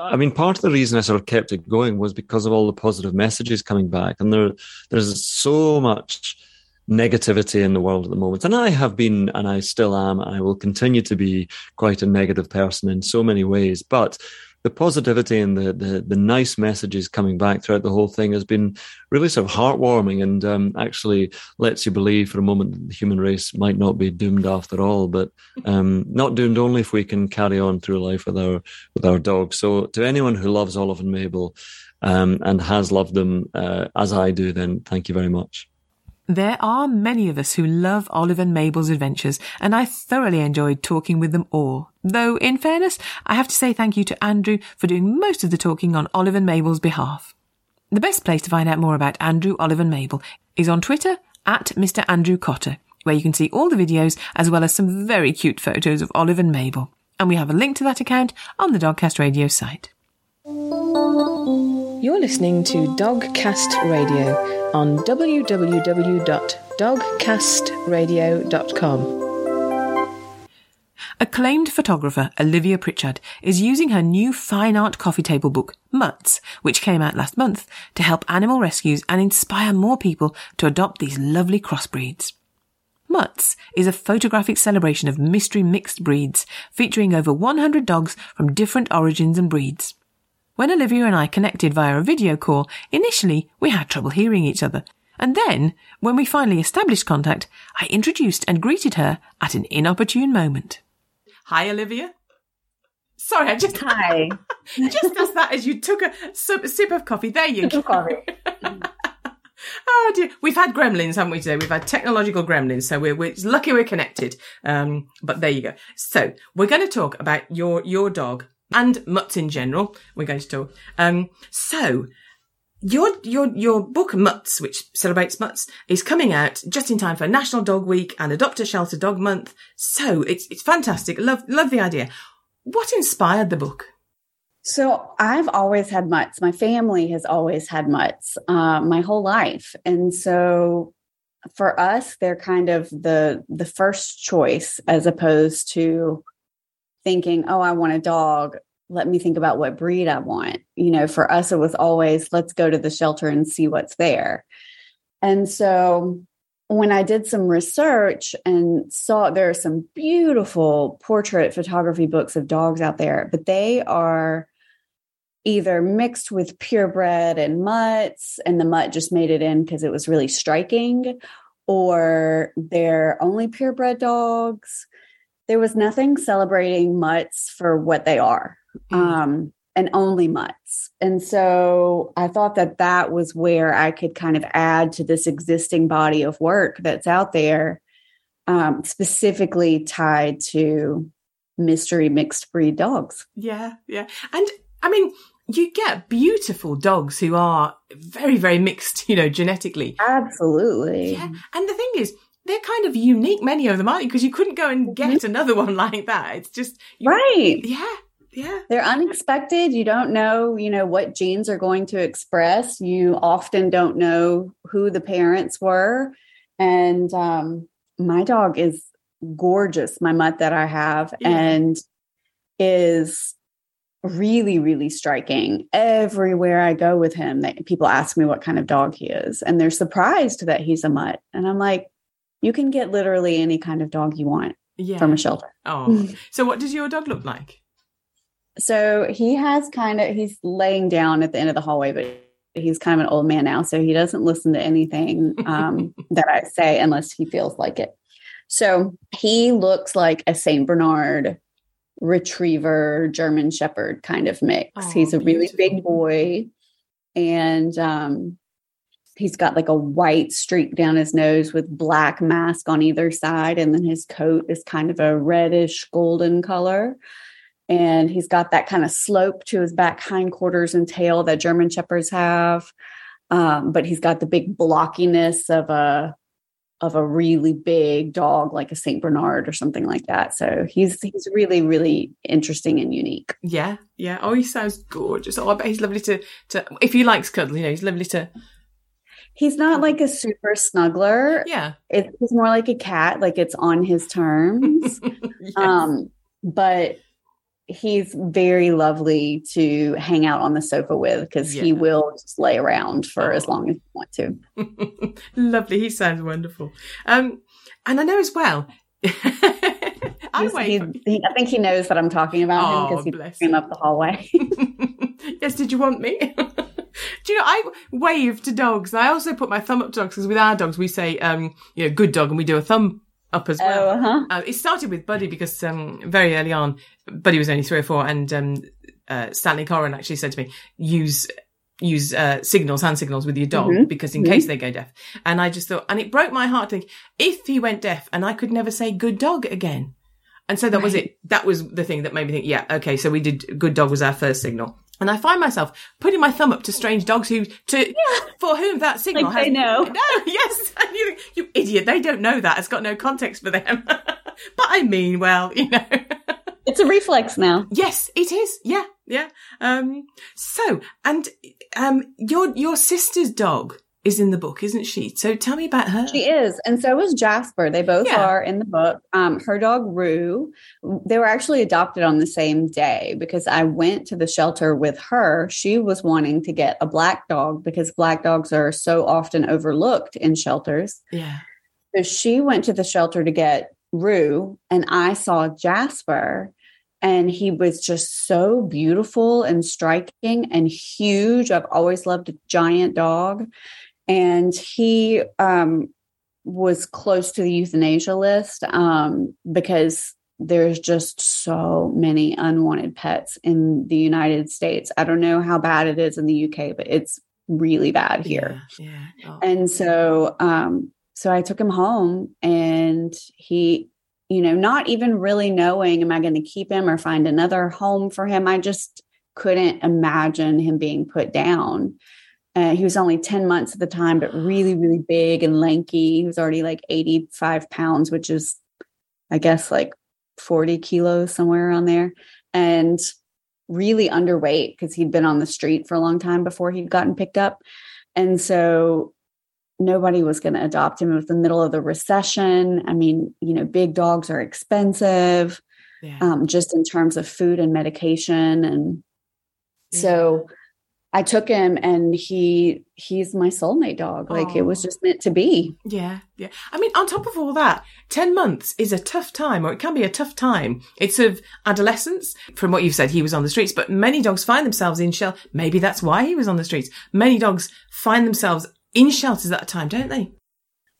I mean, part of the reason I sort of kept it going was because of all the positive messages coming back, and there there's so much negativity in the world at the moment. And I have been, and I still am, I will continue to be quite a negative person in so many ways. But the positivity and the, the, the nice messages coming back throughout the whole thing has been really sort of heartwarming and um, actually lets you believe for a moment that the human race might not be doomed after all, but um, not doomed only if we can carry on through life with our with our dogs. So to anyone who loves Olive and Mabel um, and has loved them uh, as I do, then thank you very much. There are many of us who love Olive and Mabel's adventures, and I thoroughly enjoyed talking with them all. Though, in fairness, I have to say thank you to Andrew for doing most of the talking on Olive and Mabel's behalf. The best place to find out more about Andrew, Olive and Mabel is on Twitter at Mr. Andrew Cotter, where you can see all the videos as well as some very cute photos of Olive and Mabel. And we have a link to that account on the Dogcast Radio site. You're listening to Dogcast Radio on www.dogcastradio.com. Acclaimed photographer Olivia Pritchard is using her new fine art coffee table book, Mutts, which came out last month, to help animal rescues and inspire more people to adopt these lovely crossbreeds. Mutts is a photographic celebration of mystery mixed breeds, featuring over 100 dogs from different origins and breeds. When Olivia and I connected via a video call, initially we had trouble hearing each other. And then, when we finally established contact, I introduced and greeted her at an inopportune moment. Hi, Olivia. Sorry, I just hi. just as that as you took a sip, sip of coffee. There you go. oh dear, we've had gremlins, haven't we? Today we've had technological gremlins, so we're, we're lucky we're connected. Um, but there you go. So we're going to talk about your your dog and mutts in general. We're going to talk. Um, so your your your book Mutts, which celebrates mutts, is coming out just in time for National Dog Week and Adopt a Shelter Dog Month. So it's it's fantastic. Love love the idea. What inspired the book? So I've always had mutts. My family has always had mutts uh, my whole life, and so for us, they're kind of the the first choice as opposed to thinking, oh, I want a dog. Let me think about what breed I want. You know, for us, it was always, let's go to the shelter and see what's there. And so when I did some research and saw there are some beautiful portrait photography books of dogs out there, but they are either mixed with purebred and mutts, and the mutt just made it in because it was really striking, or they're only purebred dogs there was nothing celebrating mutts for what they are mm. um, and only mutts. And so I thought that that was where I could kind of add to this existing body of work that's out there, um, specifically tied to mystery mixed breed dogs. Yeah, yeah. And I mean, you get beautiful dogs who are very, very mixed, you know, genetically. Absolutely. Yeah. And the thing is, they're kind of unique, many of them, aren't you? Because you couldn't go and get mm-hmm. another one like that. It's just you, right. Yeah. Yeah. They're unexpected. You don't know, you know, what genes are going to express. You often don't know who the parents were. And um, my dog is gorgeous, my mutt that I have, yeah. and is really, really striking. Everywhere I go with him, they, people ask me what kind of dog he is, and they're surprised that he's a mutt. And I'm like, you can get literally any kind of dog you want yeah. from a shelter. Oh, so what does your dog look like? So he has kind of he's laying down at the end of the hallway, but he's kind of an old man now, so he doesn't listen to anything um, that I say unless he feels like it. So he looks like a Saint Bernard retriever German Shepherd kind of mix. Oh, he's a beautiful. really big boy, and um, he's got like a white streak down his nose with black mask on either side and then his coat is kind of a reddish golden color and he's got that kind of slope to his back hindquarters and tail that german shepherds have um, but he's got the big blockiness of a of a really big dog like a Saint Bernard or something like that. So he's he's really really interesting and unique. Yeah, yeah. Oh, he sounds gorgeous. Oh, I bet he's lovely to to if he likes cuddle. You know, he's lovely to He's not like a super snuggler. Yeah. It's more like a cat, like it's on his terms. yes. Um, but he's very lovely to hang out on the sofa with because Yeah. he will just lay around for as long as you want to. Lovely. He sounds wonderful. Um, and I know as well. I he- he- I think he knows that I'm talking about him Oh, because he bless came him. up the hallway. yes, did you want me? Do you know, I wave to dogs. I also put my thumb up to dogs because with our dogs, we say, um, you know, good dog, and we do a thumb up as well. oh, huh. Uh, it started with Buddy because um, very early on, Buddy was only three or four, and um, uh, Stanley Coren actually said to me, use use uh, signals, hand signals with your dog Mhm. because in Mhm. case they go deaf. And I just thought, and it broke my heart to think if he went deaf and I could never say good dog again. And so that was it. That was the thing that made me think, yeah, okay, so we did good dog was our first signal. And I find myself putting my thumb up to strange dogs who, to, for whom that signal Like has they know. no, yes. You, you idiot. They don't know that. It's got no context for them. but I mean, well, you know. It's a reflex now. yes, it is. Yeah, yeah. Um, so, and, um, your, your sister's dog is in the book, isn't she? So tell me about her. She is, and so is Jasper. They both Yeah. are in the book. Um, her dog Rue. They were actually adopted on the same day because I went to the shelter with her. She was wanting to get a black dog because black dogs are so often overlooked in shelters. yeah. So she went to the shelter to get Rue, and I saw Jasper, and he was just so beautiful and striking and huge. I've always loved a giant dog. And he um, was close to the euthanasia list um, because there's just so many unwanted pets in the United States. I don't know how bad it is in the UK, but it's really bad here Yeah. yeah. Oh. and so um so i took him home and he you know not even really knowing am i going to keep him or find another home for him i just couldn't imagine him being put down uh, he was only 10 months at the time but really really big and lanky he was already like 85 pounds which is i guess like 40 kilos somewhere around there and really underweight because he'd been on the street for a long time before he'd gotten picked up and so nobody was going to adopt him. It was the middle of the recession. I mean, you know, big dogs are expensive, yeah. um, just in terms of food and medication. And so I took him and he he's my soulmate dog. Like it was just meant to be. Yeah, yeah. I mean, on top of all that, 10 months is a tough time, or it can be a tough time. It's of adolescence. From what you've said, he was on the streets, but many dogs find themselves in shell. Maybe that's why he was on the streets. Many dogs find themselves in shelters at a time, don't they?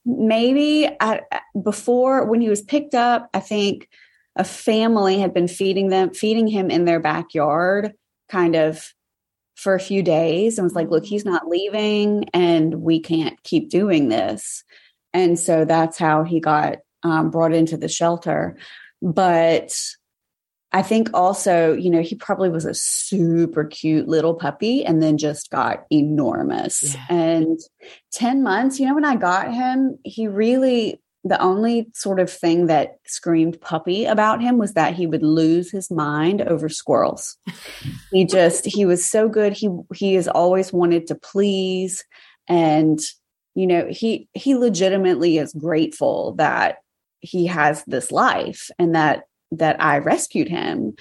maybe at, before when he was picked up i think a family had been feeding them feeding him in their backyard kind of for a few days and was like look he's not leaving and we can't keep doing this and so that's how he got um, brought into the shelter but I think also, you know, he probably was a super cute little puppy and then just got enormous. Yeah. And 10 months, you know, when I got him, he really, the only sort of thing that screamed puppy about him was that he would lose his mind over squirrels. he just, he was so good. He, he has always wanted to please. And, you know, he, he legitimately is grateful that he has this life and that that I rescued him.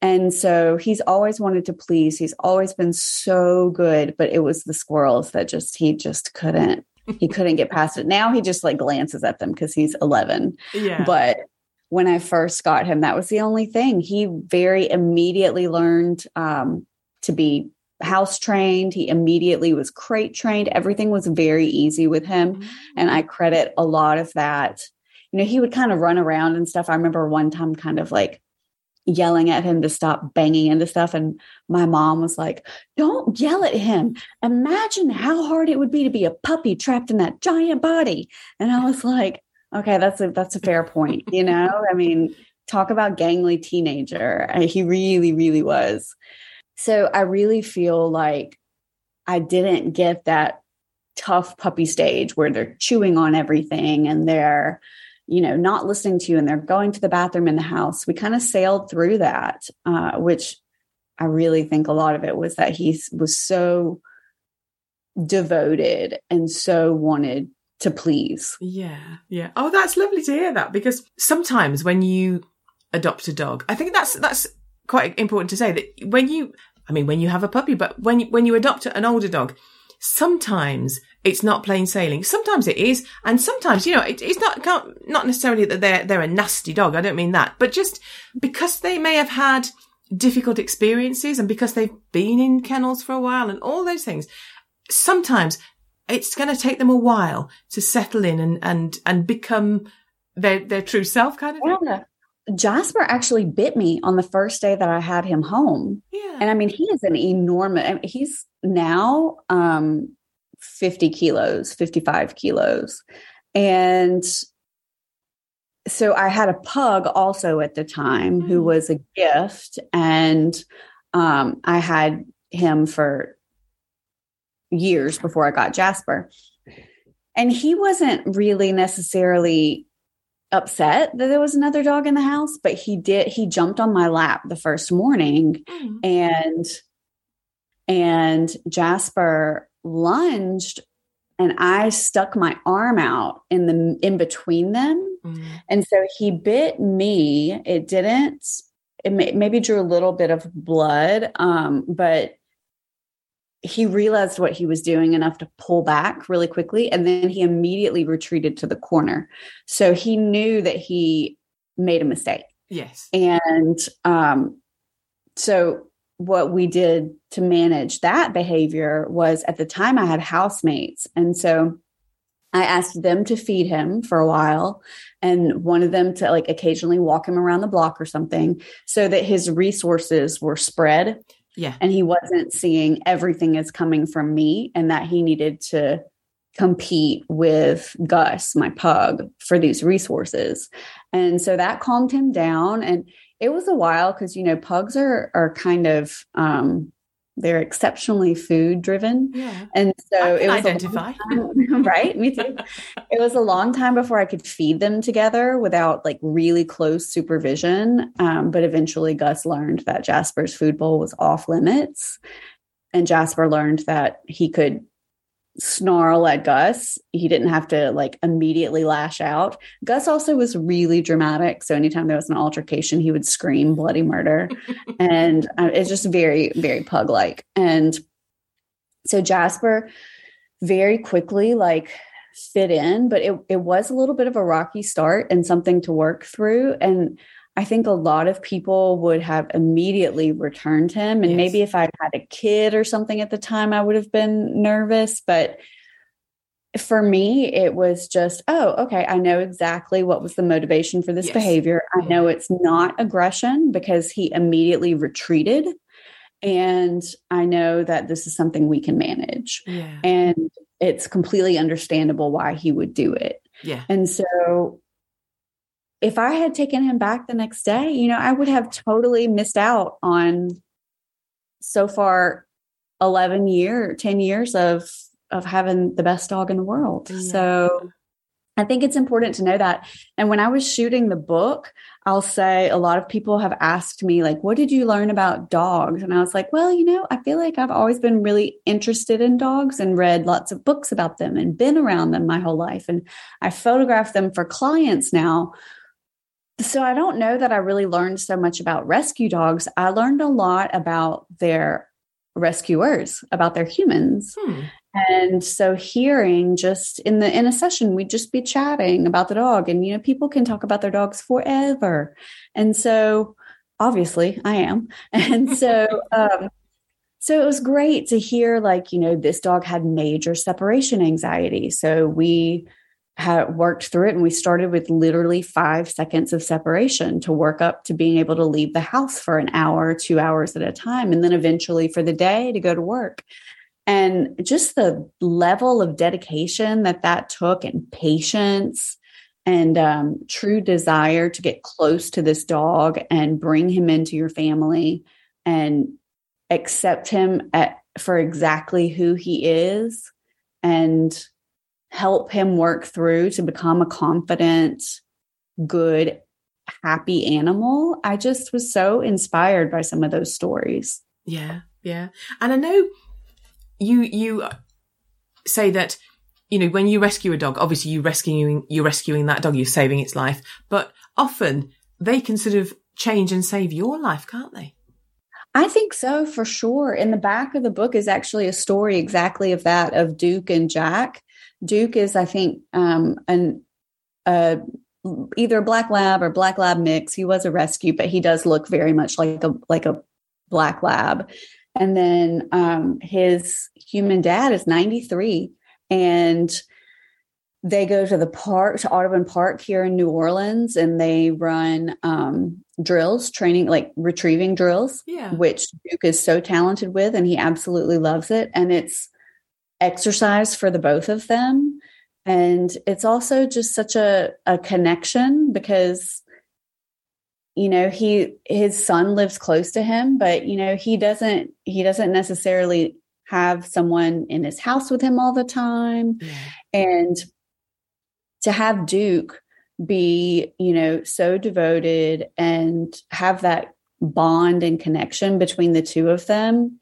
And so he's always wanted to please. He's always been so good, but it was the squirrels that just he just couldn't he couldn't get past it. Now he just like glances at them because he's 11. Yeah. But when I first got him, that was the only thing. He very immediately learned um, to be house trained. He immediately was crate trained. Everything was very easy with him. And I credit a lot of that. You know, he would kind of run around and stuff. I remember one time kind of like yelling at him to stop banging into stuff. And my mom was like, Don't yell at him. Imagine how hard it would be to be a puppy trapped in that giant body. And I was like, Okay, that's a that's a fair point. You know, I mean, talk about gangly teenager. He really, really was. So I really feel like I didn't get that tough puppy stage where they're chewing on everything and they're you know not listening to you and they're going to the bathroom in the house we kind of sailed through that uh, which i really think a lot of it was that he was so devoted and so wanted to please Yeah, yeah. Oh, that's lovely to hear that because sometimes when you adopt a dog, I think that's that's quite important to say that when you, I mean, when you have a puppy, but when you, when you adopt an older dog, sometimes it's not plain sailing. Sometimes it is, and sometimes you know it, it's not not necessarily that they're they're a nasty dog. I don't mean that, but just because they may have had difficult experiences and because they've been in kennels for a while and all those things, sometimes it's going to take them a while to settle in and and and become their their true self kind of. Jasper actually bit me on the first day that I had him home. Yeah. And I mean, he is an enormous, he's now um, 50 kilos, 55 kilos. And so I had a pug also at the time mm-hmm. who was a gift. And um, I had him for years before I got Jasper. And he wasn't really necessarily upset that there was another dog in the house, but he did he jumped on my lap the first morning mm. and and Jasper lunged and I stuck my arm out in the in between them. Mm. And so he bit me. It didn't it may, maybe drew a little bit of blood um, but he realized what he was doing enough to pull back really quickly and then he immediately retreated to the corner. So he knew that he made a mistake. Yes. And um, so what we did to manage that behavior was at the time i had housemates and so I asked them to feed him for a while and wanted them to like occasionally walk him around the block or something so that his resources were spread yeah. And he wasn't seeing everything as coming from me and that he needed to compete with Gus, my pug, for these resources. And so that calmed him down. And it was a while because, you know, pugs are are kind of um they're exceptionally food driven. Yeah. And so it was identify. Time, right. Me too. it was a long time before I could feed them together without like really close supervision. Um, but eventually Gus learned that Jasper's food bowl was off limits. And Jasper learned that he could snarl at Gus. He didn't have to like immediately lash out. Gus also was really dramatic. So anytime there was an altercation, he would scream bloody murder. and uh, it's just very, very pug like. And so Jasper very quickly like fit in, but it, it was a little bit of a rocky start and something to work through. And I think a lot of people would have immediately returned him. And yes. maybe if I'd had a kid or something at the time, I would have been nervous. But for me, it was just, oh, okay, I know exactly what was the motivation for this yes. behavior. I know it's not aggression because he immediately retreated. And I know that this is something we can manage. Yeah. And it's completely understandable why he would do it. Yeah. And so if I had taken him back the next day, you know, I would have totally missed out on so far 11 year, 10 years of of having the best dog in the world. Yeah. So I think it's important to know that. And when I was shooting the book, I'll say a lot of people have asked me, like, what did you learn about dogs? And I was like, well, you know, I feel like I've always been really interested in dogs and read lots of books about them and been around them my whole life. And I photograph them for clients now. So I don't know that I really learned so much about rescue dogs. I learned a lot about their rescuers, about their humans. Hmm. And so hearing just in the in a session, we'd just be chatting about the dog. And you know, people can talk about their dogs forever. And so obviously I am. And so um so it was great to hear like, you know, this dog had major separation anxiety. So we had worked through it and we started with literally five seconds of separation to work up to being able to leave the house for an hour two hours at a time and then eventually for the day to go to work. And just the level of dedication that that took and patience and um, true desire to get close to this dog and bring him into your family and accept him at, for exactly who he is and help him work through to become a confident, good, happy animal. I just was so inspired by some of those stories. Yeah, yeah. And I know you you say that you know when you rescue a dog, obviously you rescuing you're rescuing that dog, you're saving its life, but often they can sort of change and save your life, can't they? I think so for sure. In the back of the book is actually a story exactly of that of Duke and Jack. Duke is, I think, um, an uh, either a black lab or black lab mix. He was a rescue, but he does look very much like a like a black lab. And then um, his human dad is 93 and they go to the park to audubon park here in new orleans and they run um, drills training like retrieving drills Yeah. which duke is so talented with and he absolutely loves it and it's exercise for the both of them and it's also just such a, a connection because you know he his son lives close to him but you know he doesn't he doesn't necessarily have someone in his house with him all the time Yeah. and to have duke be you know so devoted and have that bond and connection between the two of them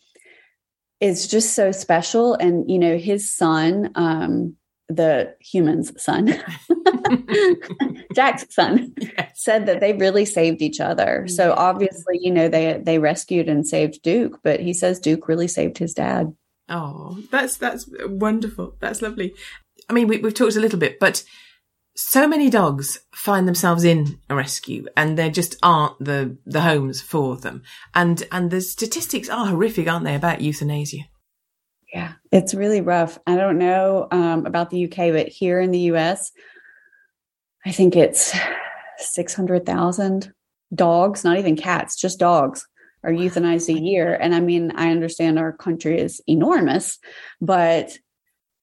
is just so special and you know his son um the human's son jack's son Yes. said that they really saved each other so obviously you know they they rescued and saved duke but he says duke really saved his dad Oh, that's that's wonderful. That's lovely. I mean, we, we've talked a little bit, but so many dogs find themselves in a rescue, and there just aren't the the homes for them. And and the statistics are horrific, aren't they, about euthanasia? Yeah, it's really rough. I don't know um, about the UK, but here in the US, I think it's 600,000 dogs, not even cats, just dogs are euthanized a year. And I mean, I understand our country is enormous, but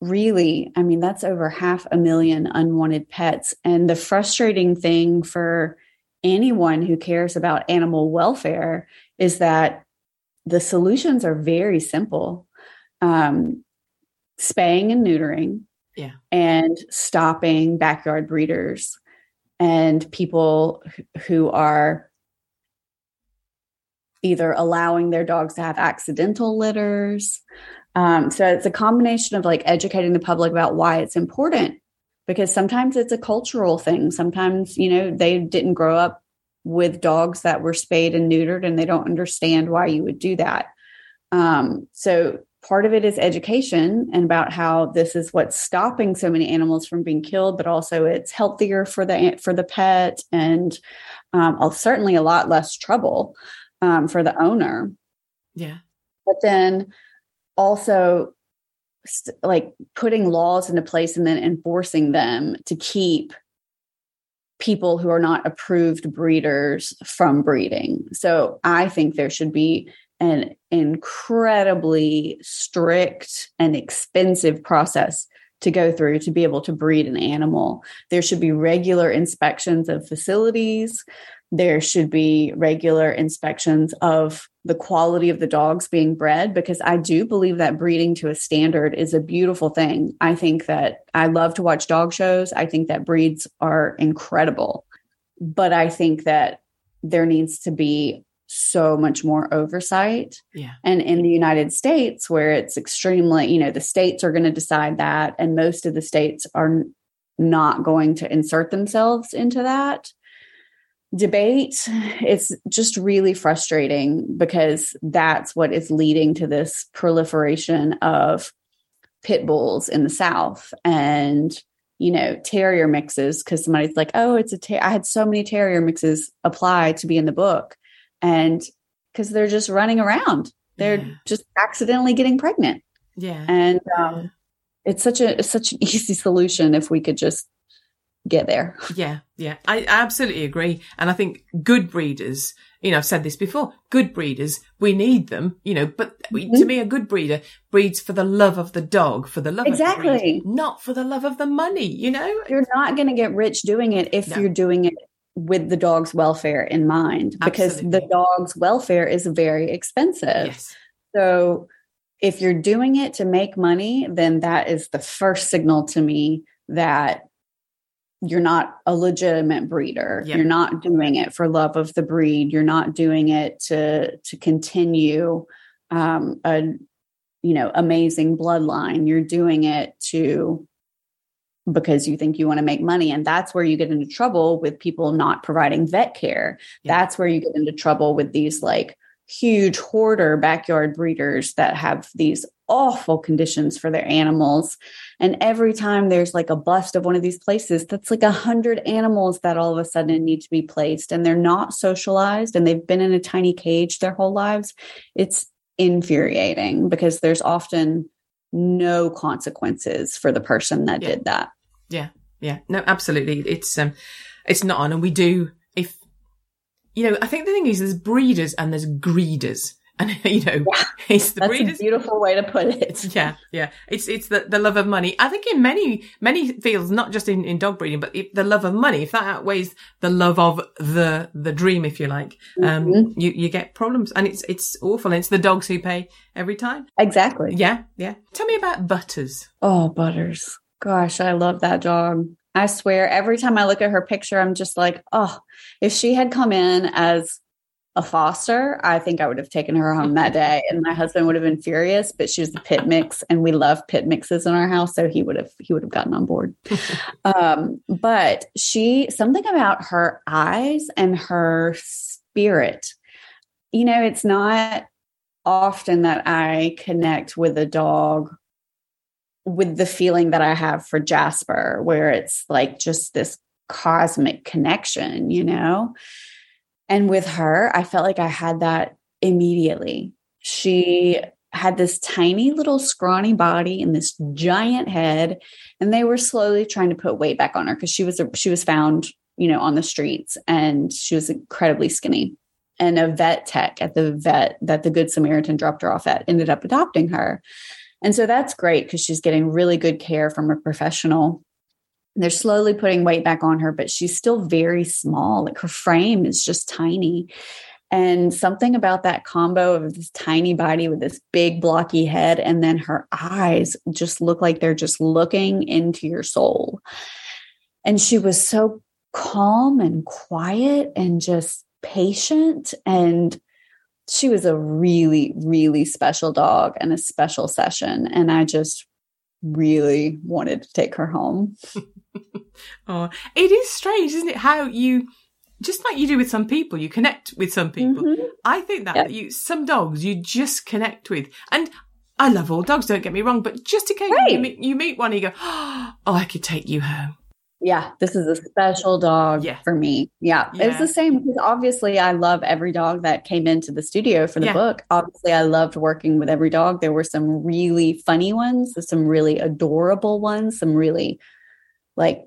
really, I mean, that's over half a million unwanted pets. And the frustrating thing for anyone who cares about animal welfare is that the solutions are very simple um, spaying and neutering, Yeah. and stopping backyard breeders and people who are either allowing their dogs to have accidental litters. Um, so it's a combination of like educating the public about why it's important because sometimes it's a cultural thing. Sometimes, you know, they didn't grow up with dogs that were spayed and neutered and they don't understand why you would do that. Um, so part of it is education and about how this is what's stopping so many animals from being killed, but also it's healthier for the for the pet and um, certainly a lot less trouble um, for the owner. Yeah. But then also st- like putting laws into place and then enforcing them to keep people who are not approved breeders from breeding. So I think there should be an incredibly strict and expensive process to go through to be able to breed an animal. There should be regular inspections of facilities. There should be regular inspections of the quality of the dogs being bred because I do believe that breeding to a standard is a beautiful thing. I think that I love to watch dog shows. I think that breeds are incredible. But I think that there needs to be so much more oversight. Yeah. And in the United States, where it's extremely, you know, the states are going to decide that, and most of the states are not going to insert themselves into that debate. It's just really frustrating because that's what is leading to this proliferation of pit bulls in the South and you know terrier mixes because somebody's like oh it's a ter- i had so many terrier mixes apply to be in the book and because they're just running around they're Yeah. just accidentally getting pregnant Yeah. and um, it's such a it's such an easy solution if we could just get there Yeah, yeah, I absolutely agree. And I think good breeders, you know, I've said this before, good breeders, we need them, you know, but we, Mm-hmm. to me, a good breeder breeds for the love of the dog, for the love of the Exactly. breed, not for the love of the money, you know? you're not going to get rich doing it if No. you're doing it with the dog's welfare in mind because Absolutely. the dog's welfare is very expensive Yes. So if you're doing it to make money, then that is the first signal to me that you're not a legitimate breeder. Yep. You're not doing it for love of the breed. You're not doing it to to continue um, a you know amazing bloodline. You're doing it to because you think you want to make money and that's where you get into trouble with people not providing vet care Yeah. that's where you get into trouble with these like huge hoarder backyard breeders that have these awful conditions for their animals. And every time there's like a bust of one of these places, that's like a hundred animals that all of a sudden need to be placed and they're not socialized and they've been in a tiny cage their whole lives. It's infuriating because there's often no consequences for the person that Yeah. did that. Yeah, yeah, no, absolutely. It's um, it's not on, and we do. If you know, I think the thing is, there's breeders and there's greeders, and you know, it's the That's breeders. a beautiful way to put it. Yeah, yeah. It's it's the, the love of money. I think in many many fields, not just in, in dog breeding, but if the love of money. If that outweighs the love of the the dream, if you like, um, Mhm. you you get problems, and it's it's awful. And it's the dogs who pay every time. Exactly. Yeah, yeah. Tell me about Butters. Oh, Butters. Gosh, I love that dog. I swear, every time I look at her picture, I'm just like, oh, if she had come in as a foster, I think I would have taken her home that day, and my husband would have been furious. But she was a pit mix, and we love pit mixes in our house, so he would have he would have gotten on board. um, but she something about her eyes and her spirit. You know, it's not often that I connect with a dog with the feeling that I have for Jasper, where it's like just this cosmic connection, you know? And with her, I felt like I had that immediately. She had this tiny little scrawny body and this giant head, and they were slowly trying to put weight back on her because she was she was found, you know, on the streets and she was incredibly skinny. And a vet tech at the vet that the Good Samaritan dropped her off at ended up adopting her. And so that's great because she's getting really good care from a professional. They're slowly putting weight back on her, but she's still very small. Like her frame is just tiny. And something about that combo of this tiny body with this big blocky head, and then her eyes just look like they're just looking into your soul. And she was so calm and quiet and just patient. And she was a really, really special dog and a special session. And I just really wanted to take her home. Oh, it is strange, isn't it? How you, just like you do with some people, you connect with some people. Mhm. I think that Yeah. you, some dogs you just connect with. And I love all dogs, don't get me wrong, but just occasionally you, meet, you meet one and you go, oh, I could take you home. Yeah, this is a special dog Yeah. for me. Yeah, Yeah. it's the same because obviously I love every dog that came into the studio for the Yeah. book. Obviously, I loved working with every dog. There were some really funny ones, some really adorable ones, some really like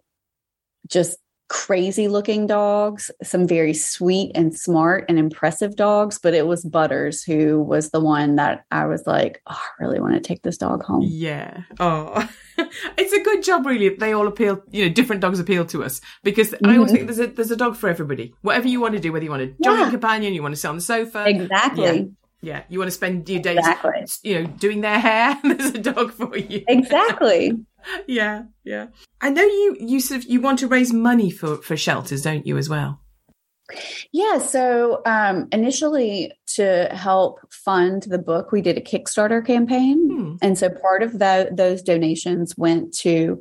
just crazy looking dogs, some very sweet and smart and impressive dogs. But it was Butters who was the one that I was like, oh, I really want to take this dog home. Yeah. Oh, it's a good job, really. if They all appeal, you know, different dogs appeal to us because I always think mm-hmm. there's a there's a dog for everybody. Whatever you want to do, whether you want a jogging Yeah. companion, you want to sit on the sofa, Exactly. yeah, you want to spend your days, Exactly. you know, doing their hair. there's a dog for you. Exactly. yeah, yeah. I know you you sort of you want to raise money for for shelters, don't you, as well? Yeah. So um, initially, to help fund the book, we did a Kickstarter campaign. Hmm. And so part of that, those donations went to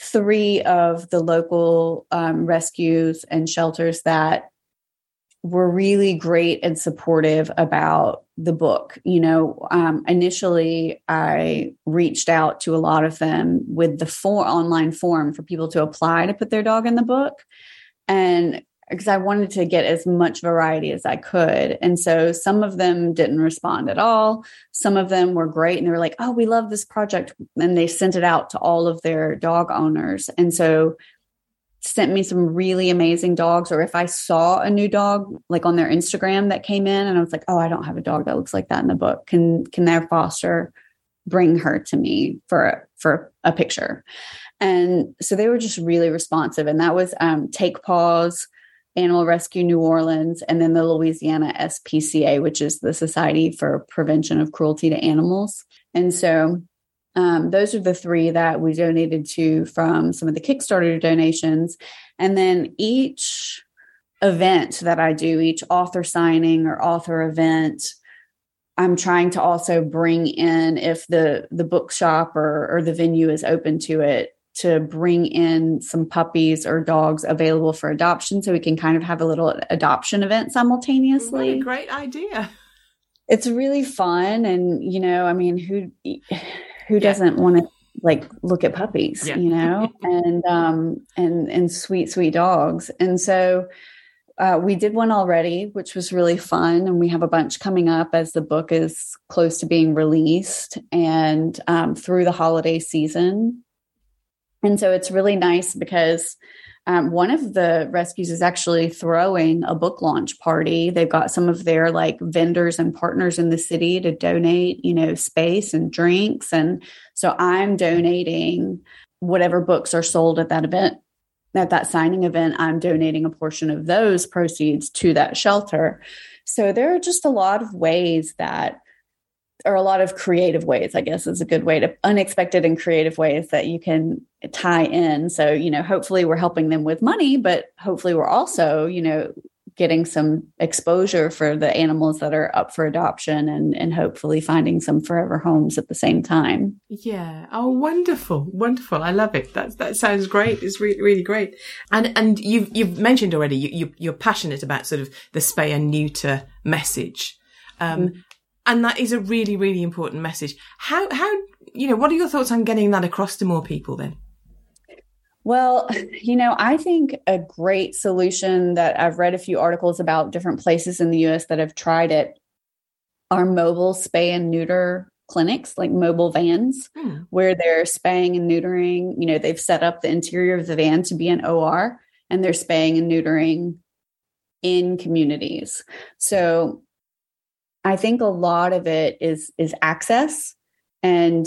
three of the local um, rescues and shelters that were really great and supportive about the book. You know, um, initially I reached out to a lot of them with the for- online form for people to apply to put their dog in the book. And because I wanted to get as much variety as I could. And so some of them didn't respond at all. Some of them were great and they were like, oh, we love this project. And they sent it out to all of their dog owners. And so sent me some really amazing dogs. Or if I saw a new dog like on their Instagram that came in and I was like, oh, I don't have a dog that looks like that in the book. Can can their foster bring her to me for for a picture? And so they were just really responsive. And that was um, Take Paws, Animal Rescue New Orleans, and then the Louisiana SPCA, which is the Society for Prevention of Cruelty to Animals. And so um, those are the three that we donated to from some of the Kickstarter donations. And then each event that I do, each author signing or author event, I'm trying to also bring in if the the bookshop or or the venue is open to it to bring in some puppies or dogs available for adoption so we can kind of have a little adoption event What a simultaneously. great idea. it's really fun and you know i mean who who doesn't want to like look at puppies Yeah. you know? And um and and sweet sweet dogs. And so uh, we did one already which was really fun. And we have a bunch coming up as the book is close to being released and um, through the holiday season. And so it's really nice because um, one of the rescues is actually throwing a book launch party. They've got some of their like vendors and partners in the city to donate, you know, space and drinks. And so I'm donating whatever books are sold at that event, at that signing event. I'm donating a portion of those proceeds to that shelter. So there are just a lot of ways that or a lot of creative ways, I guess is a good way to unexpected and creative ways that you can tie in. So, you know, hopefully we're helping them with money, but hopefully we're also, you know, getting some exposure for the animals that are up for adoption and and hopefully finding some forever homes at the same time. Yeah. Oh, wonderful, wonderful. I love it. That that sounds great. It's really really great. And and you've you've mentioned already you, you you're passionate about sort of the spay and neuter message, um, Mm-hmm. And that is a really really important message. How how you know what are your thoughts on getting that across to more people then? Well, you know, I think a great solution that I've read a few articles about different places in the US that have tried it are mobile spay and neuter clinics, like mobile vans, Hmm. where they're spaying and neutering. You know, they've set up the interior of the van to be an OR and they're spaying and neutering in communities. So I think a lot of it is is access and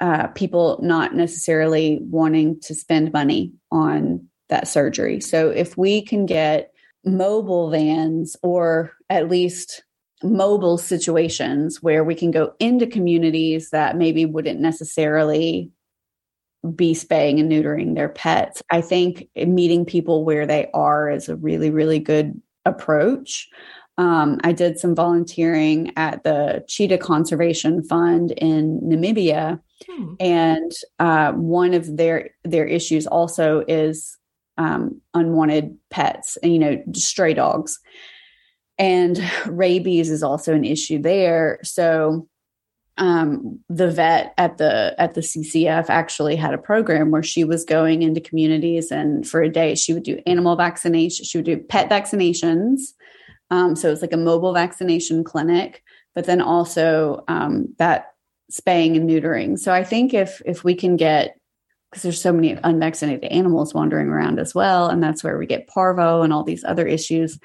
uh, people not necessarily wanting to spend money on that surgery. So if we can get mobile vans or at least mobile situations where we can go into communities that maybe wouldn't necessarily be spaying and neutering their pets, I think meeting people where they are is a really, really good approach. Um, I did some volunteering at the Cheetah Conservation Fund in Namibia, Hmm. and uh, one of their their issues also is um, unwanted pets, and you know, stray dogs, and rabies is also an issue there. So um, the vet at the at the CCF actually had a program where she was going into communities, and for a day she would do animal vaccination, she would do pet vaccinations. Um, so it's like a mobile vaccination clinic, but then also um, that spaying and neutering. So I think if if we can get because there's so many unvaccinated animals wandering around as well, and that's where we get parvo and all these other issues.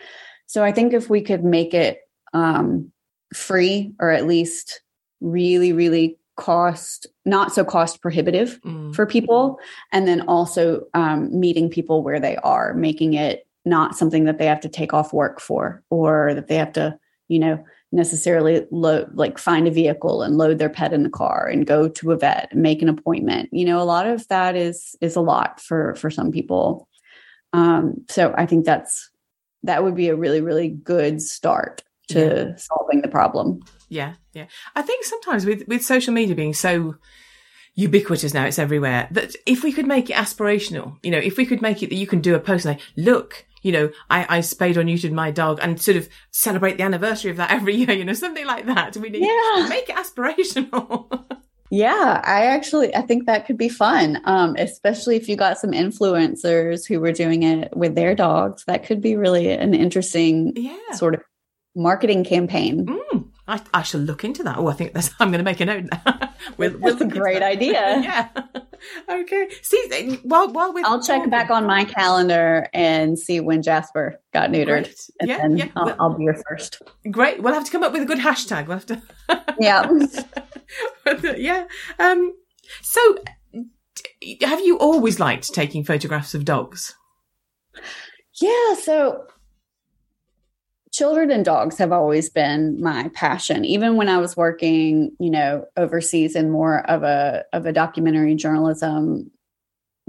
So I think if we could make it um, free or at least really, really cost not so cost prohibitive Mm. for people, and then also um, meeting people where they are, making it not something that they have to take off work for or that they have to, you know, necessarily load like find a vehicle and load their pet in the car and go to a vet and make an appointment you know a lot of that is is a lot for for some people um so i think that's that would be a really really good start to solving the problem Yeah, yeah. I think sometimes with with social media being so ubiquitous now, it's everywhere. That if we could make it aspirational, you know, if we could make it that you can do a post like, look, you know, I, I spayed or neutered my dog and sort of celebrate the anniversary of that every year, you know, something like that. We need Yeah. make it aspirational. Yeah, I actually I think that could be fun. Um, especially if you got some influencers who were doing it with their dogs. That could be really an interesting yeah. sort of marketing campaign. Mm, I, I shall look into that. Oh, I think that's, I'm going to make a note now. we'll, we'll That's a great idea. yeah. okay. See, while, while we're I'll check back on my calendar and see when Jasper got neutered. Great. And Yeah, then yeah. I'll, Well- I'll be your first. Great. We'll have to come up with a good hashtag. We'll have to. Yeah. yeah. Um, so, have you always liked taking photographs of dogs? Yeah. So children and dogs have always been my passion. Even when I was working, you know, overseas in more of a of a documentary journalism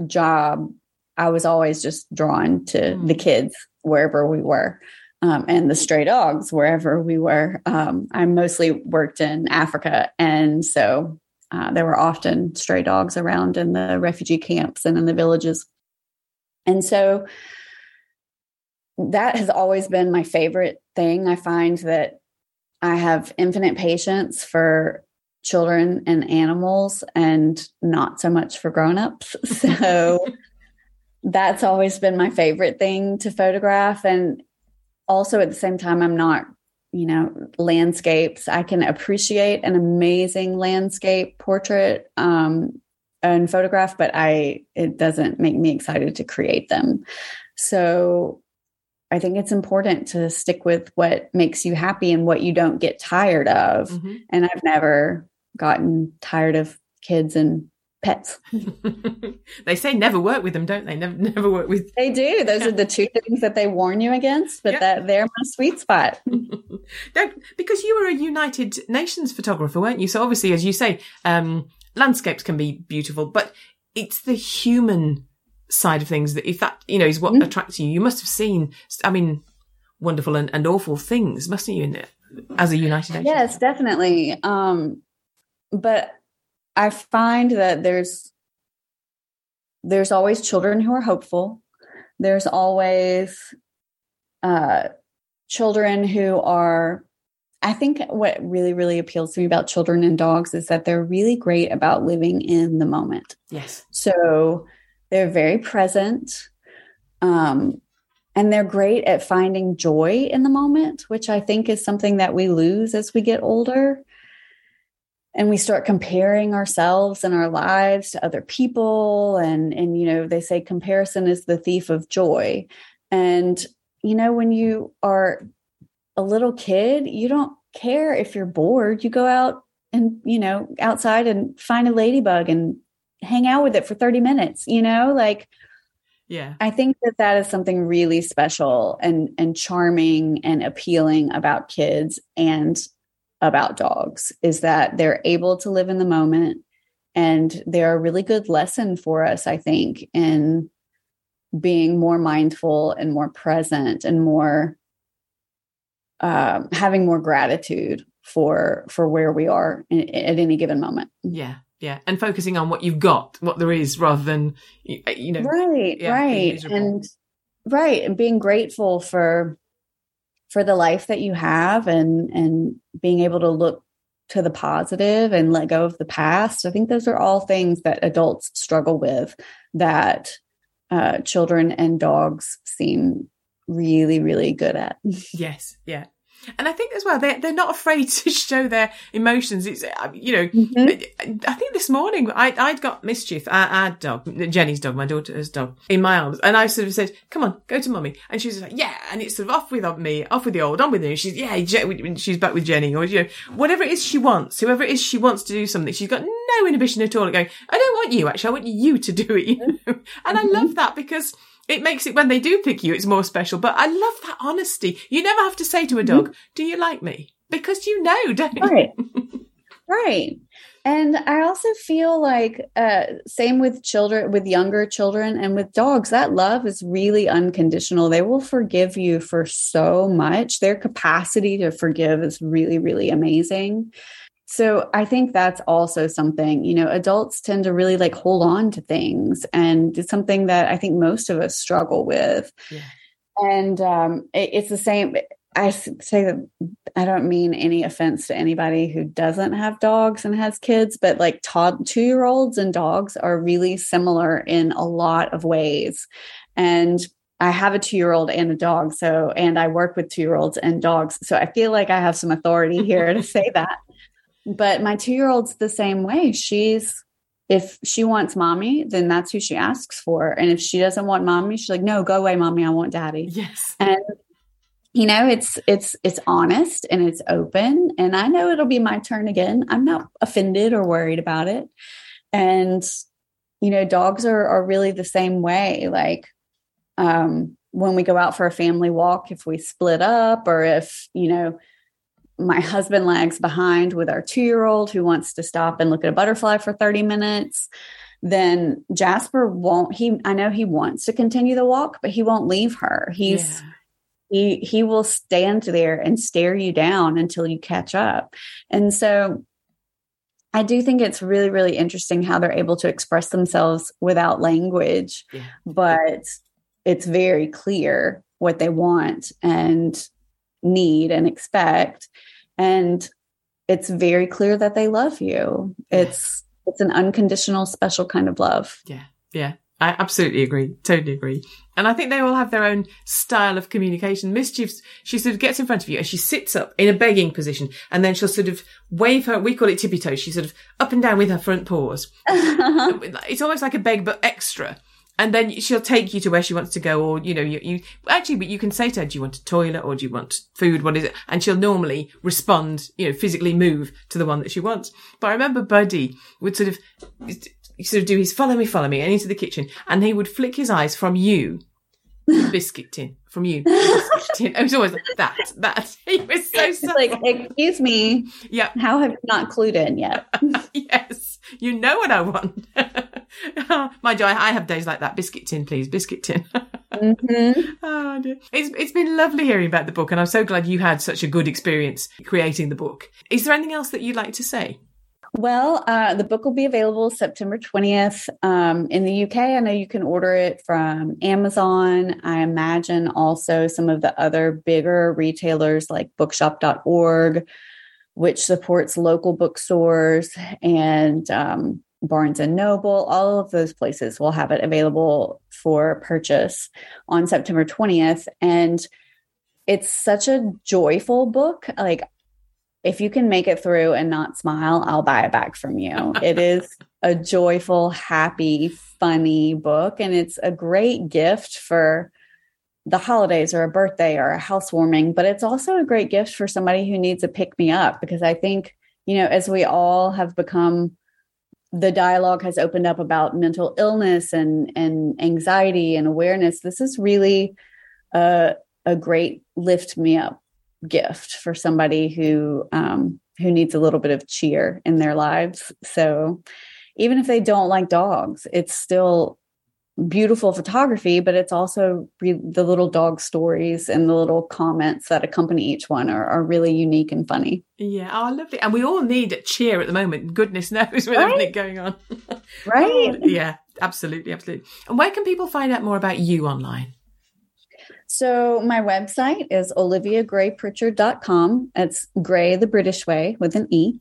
job, I was always just drawn to Mm. the kids wherever we were. Um, and the stray dogs wherever we were. Um, I mostly worked in Africa, and so uh, there were often stray dogs around in the refugee camps and in the villages. And so that has always been my favorite thing. I find that I have infinite patience for children and animals and not so much for grown-ups. So that's always been my favorite thing to photograph and also at the same time I'm not you know landscapes i can appreciate an amazing landscape portrait um, and photograph but i it doesn't make me excited to create them so i think it's important to stick with what makes you happy and what you don't get tired of mm-hmm. and i've never gotten tired of kids and pets. they say never work with them, don't they? Never, never work with. They do. Those are the two things that they warn you against, but yep. that they're my sweet spot. because you were a United Nations photographer, weren't you? So obviously, as you say, um, landscapes can be beautiful, but it's the human side of things that if that you know is what mm-hmm. attracts you, you must have seen. I mean, wonderful and, and awful things, mustn't you? In it as a United Nations. Yes, definitely. Um, but I find that there's there's always children who are hopeful. There's always uh, children who are. I think what really, really appeals to me about children and dogs is that they're really great about living in the moment. Yes. So they're very present. Um, and they're great at finding joy in the moment, which I think is something that we lose as we get older and we start comparing ourselves and our lives to other people and and you know they say comparison is the thief of joy and you know when you are a little kid you don't care if you're bored you go out and you know outside and find a ladybug and hang out with it for 30 minutes you know? Like yeah. I think that that is something really special and and charming and appealing about kids and about dogs is that they're able to live in the moment and they're a really good lesson for us i think in being more mindful and more present and more um, having more gratitude for for where we are in, at any given moment. Yeah yeah and focusing on what you've got what there is rather than you know right yeah, right and right and being grateful for for the life that you have and and being able to look to the positive and let go of the past. I think those are all things that adults struggle with that uh, children and dogs seem really really good at. Yes yeah and I think as well, they're, they're not afraid to show their emotions. It's, uh, you know, mm-hmm. I think this morning I, I'd got mischief, our, our, dog, Jenny's dog, my daughter's dog, in my arms. And I sort of said, come on, go to mummy. And she's like, yeah. And it's sort of off with me, off with the old, on with you. She's, yeah, she's back with Jenny or, you know, whatever it is she wants, whoever it is she wants to do something. She's got no inhibition at all at going, I don't want you actually. I want you to do it, you know? And I love mm-hmm. that because it makes it when they do pick you, it's more special. But I love that honesty. You never have to say to a dog, mm-hmm. "Do you like me?" Because you know, don't you? Right. right. And I also feel like uh, same with children, with younger children, and with dogs. That love is really unconditional. They will forgive you for so much. Their capacity to forgive is really, really amazing. So I think that's also something, you know, adults tend to really like hold on to things and it's something that I think most of us struggle with. Yeah. And um, it, it's the same. I say that I don't mean any offense to anybody who doesn't have dogs and has kids, but like two year olds and dogs are really similar in a lot of ways. And I have a two year old and a dog. So, and I work with two year olds and dogs. So I feel like I have some authority here to say that. But my two year old's the same way. She's, if she wants mommy, then that's who she asks for. And if she doesn't want mommy, she's like, no, go away, mommy. I want daddy. Yes. And, you know, it's, it's, it's honest and it's open. And I know it'll be my turn again. I'm not offended or worried about it. And, you know, dogs are, are really the same way. Like, um, when we go out for a family walk, if we split up or if, you know, my husband lags behind with our two year old who wants to stop and look at a butterfly for 30 minutes then jasper won't he i know he wants to continue the walk but he won't leave her he's yeah. he he will stand there and stare you down until you catch up and so i do think it's really really interesting how they're able to express themselves without language yeah. but it's very clear what they want and need and expect and it's very clear that they love you. It's it's an unconditional, special kind of love. Yeah, yeah. I absolutely agree. Totally agree. And I think they all have their own style of communication. Mischiefs, she sort of gets in front of you and she sits up in a begging position and then she'll sort of wave her, we call it tippy toes. She's sort of up and down with her front paws. it's almost like a beg, but extra. And then she'll take you to where she wants to go, or, you know, you, you, actually, but you can say to her, do you want a toilet or do you want food? What is it? And she'll normally respond, you know, physically move to the one that she wants. But I remember Buddy would sort of, sort of do his follow me, follow me, and into the kitchen, and he would flick his eyes from you biscuit tin from you. Biscuit tin. It was always like that. That he was so like, excuse me. Yeah. How have you not clued in yet? yes, you know what I want. My joy, I have days like that. Biscuit tin, please. Biscuit tin. hmm oh, dear. It's it's been lovely hearing about the book, and I'm so glad you had such a good experience creating the book. Is there anything else that you'd like to say? Well, uh, the book will be available September 20th um, in the UK. I know you can order it from Amazon. I imagine also some of the other bigger retailers like bookshop.org, which supports local bookstores, and um, Barnes and Noble. All of those places will have it available for purchase on September 20th. And it's such a joyful book. Like, if you can make it through and not smile, I'll buy it back from you. it is a joyful, happy, funny book, and it's a great gift for the holidays or a birthday or a housewarming. But it's also a great gift for somebody who needs a pick me up because I think, you know, as we all have become, the dialogue has opened up about mental illness and and anxiety and awareness. This is really a, a great lift me up gift for somebody who um, who needs a little bit of cheer in their lives. So even if they don't like dogs, it's still beautiful photography, but it's also re- the little dog stories and the little comments that accompany each one are, are really unique and funny. Yeah, oh, lovely. And we all need a cheer at the moment. Goodness knows with Right? everything going on. Right. Oh, yeah, absolutely, absolutely. And where can people find out more about you online? So my website is oliviagraypritchard.com. It's Gray the British way with an E,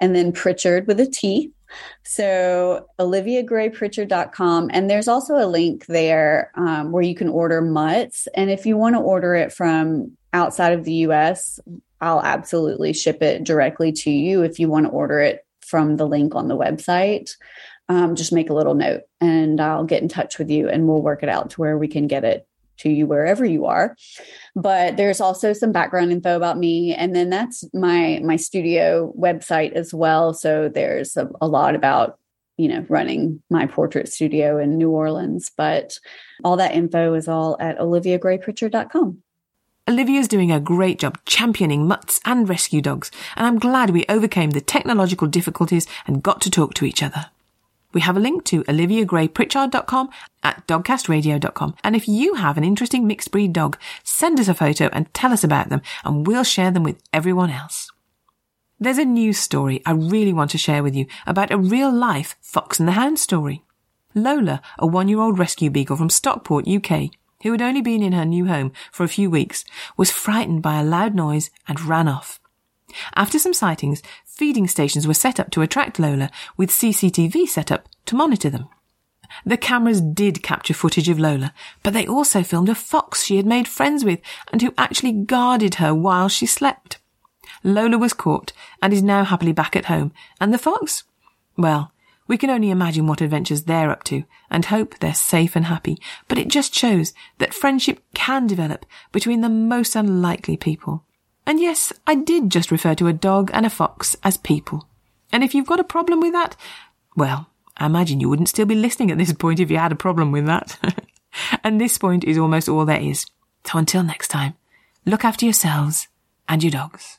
and then Pritchard with a T. So oliviagraypritchard.com. And there's also a link there um, where you can order mutts. And if you want to order it from outside of the US, I'll absolutely ship it directly to you if you want to order it from the link on the website. Um, just make a little note and I'll get in touch with you and we'll work it out to where we can get it to you wherever you are. But there's also some background info about me and then that's my my studio website as well. So there's a, a lot about you know running my portrait studio in new orleans but all that info is all at oliviagraypritchard.com Olivia's doing a great job championing mutts and rescue dogs, and I'm glad we overcame the technological difficulties and got to talk to each other. We have a link to oliviagraypritchard.com at dogcastradio.com. And if you have an interesting mixed breed dog, send us a photo and tell us about them and we'll share them with everyone else. There's a news story I really want to share with you about a real life Fox and the Hound story. Lola, a one year old rescue beagle from Stockport, UK, who had only been in her new home for a few weeks, was frightened by a loud noise and ran off. After some sightings, feeding stations were set up to attract Lola with CCTV set up to monitor them. The cameras did capture footage of Lola, but they also filmed a fox she had made friends with and who actually guarded her while she slept. Lola was caught and is now happily back at home, and the fox? Well, we can only imagine what adventures they're up to and hope they're safe and happy, but it just shows that friendship can develop between the most unlikely people. And yes, I did just refer to a dog and a fox as people. And if you've got a problem with that, well, I imagine you wouldn't still be listening at this point if you had a problem with that. and this point is almost all there is. So until next time, look after yourselves and your dogs.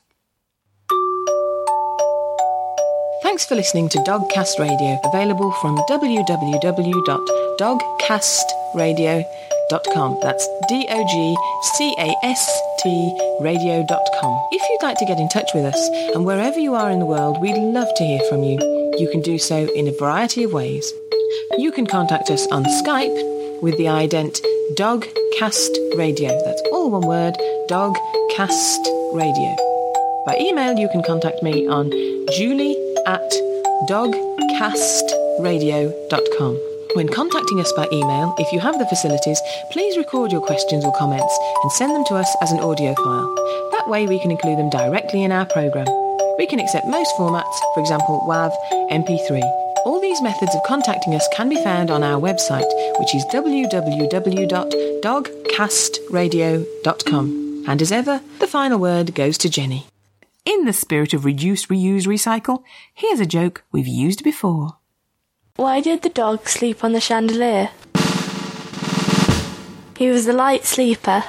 Thanks for listening to Dogcast Radio, available from www.dogcastradio.com. That's D O G C A S T radio.com. If you'd like to get in touch with us, and wherever you are in the world, we'd love to hear from you. You can do so in a variety of ways. You can contact us on Skype with the ident Dogcast Radio. That's all one word, Dogcast Radio. By email, you can contact me on julie at dogcastradio.com. When contacting us by email, if you have the facilities, please record your questions or comments and send them to us as an audio file. That way we can include them directly in our programme. We can accept most formats, for example WAV, MP3. All these methods of contacting us can be found on our website, which is www.dogcastradio.com. And as ever, the final word goes to Jenny. In the spirit of reduce, reuse, recycle, here's a joke we've used before. Why did the dog sleep on the chandelier? He was a light sleeper.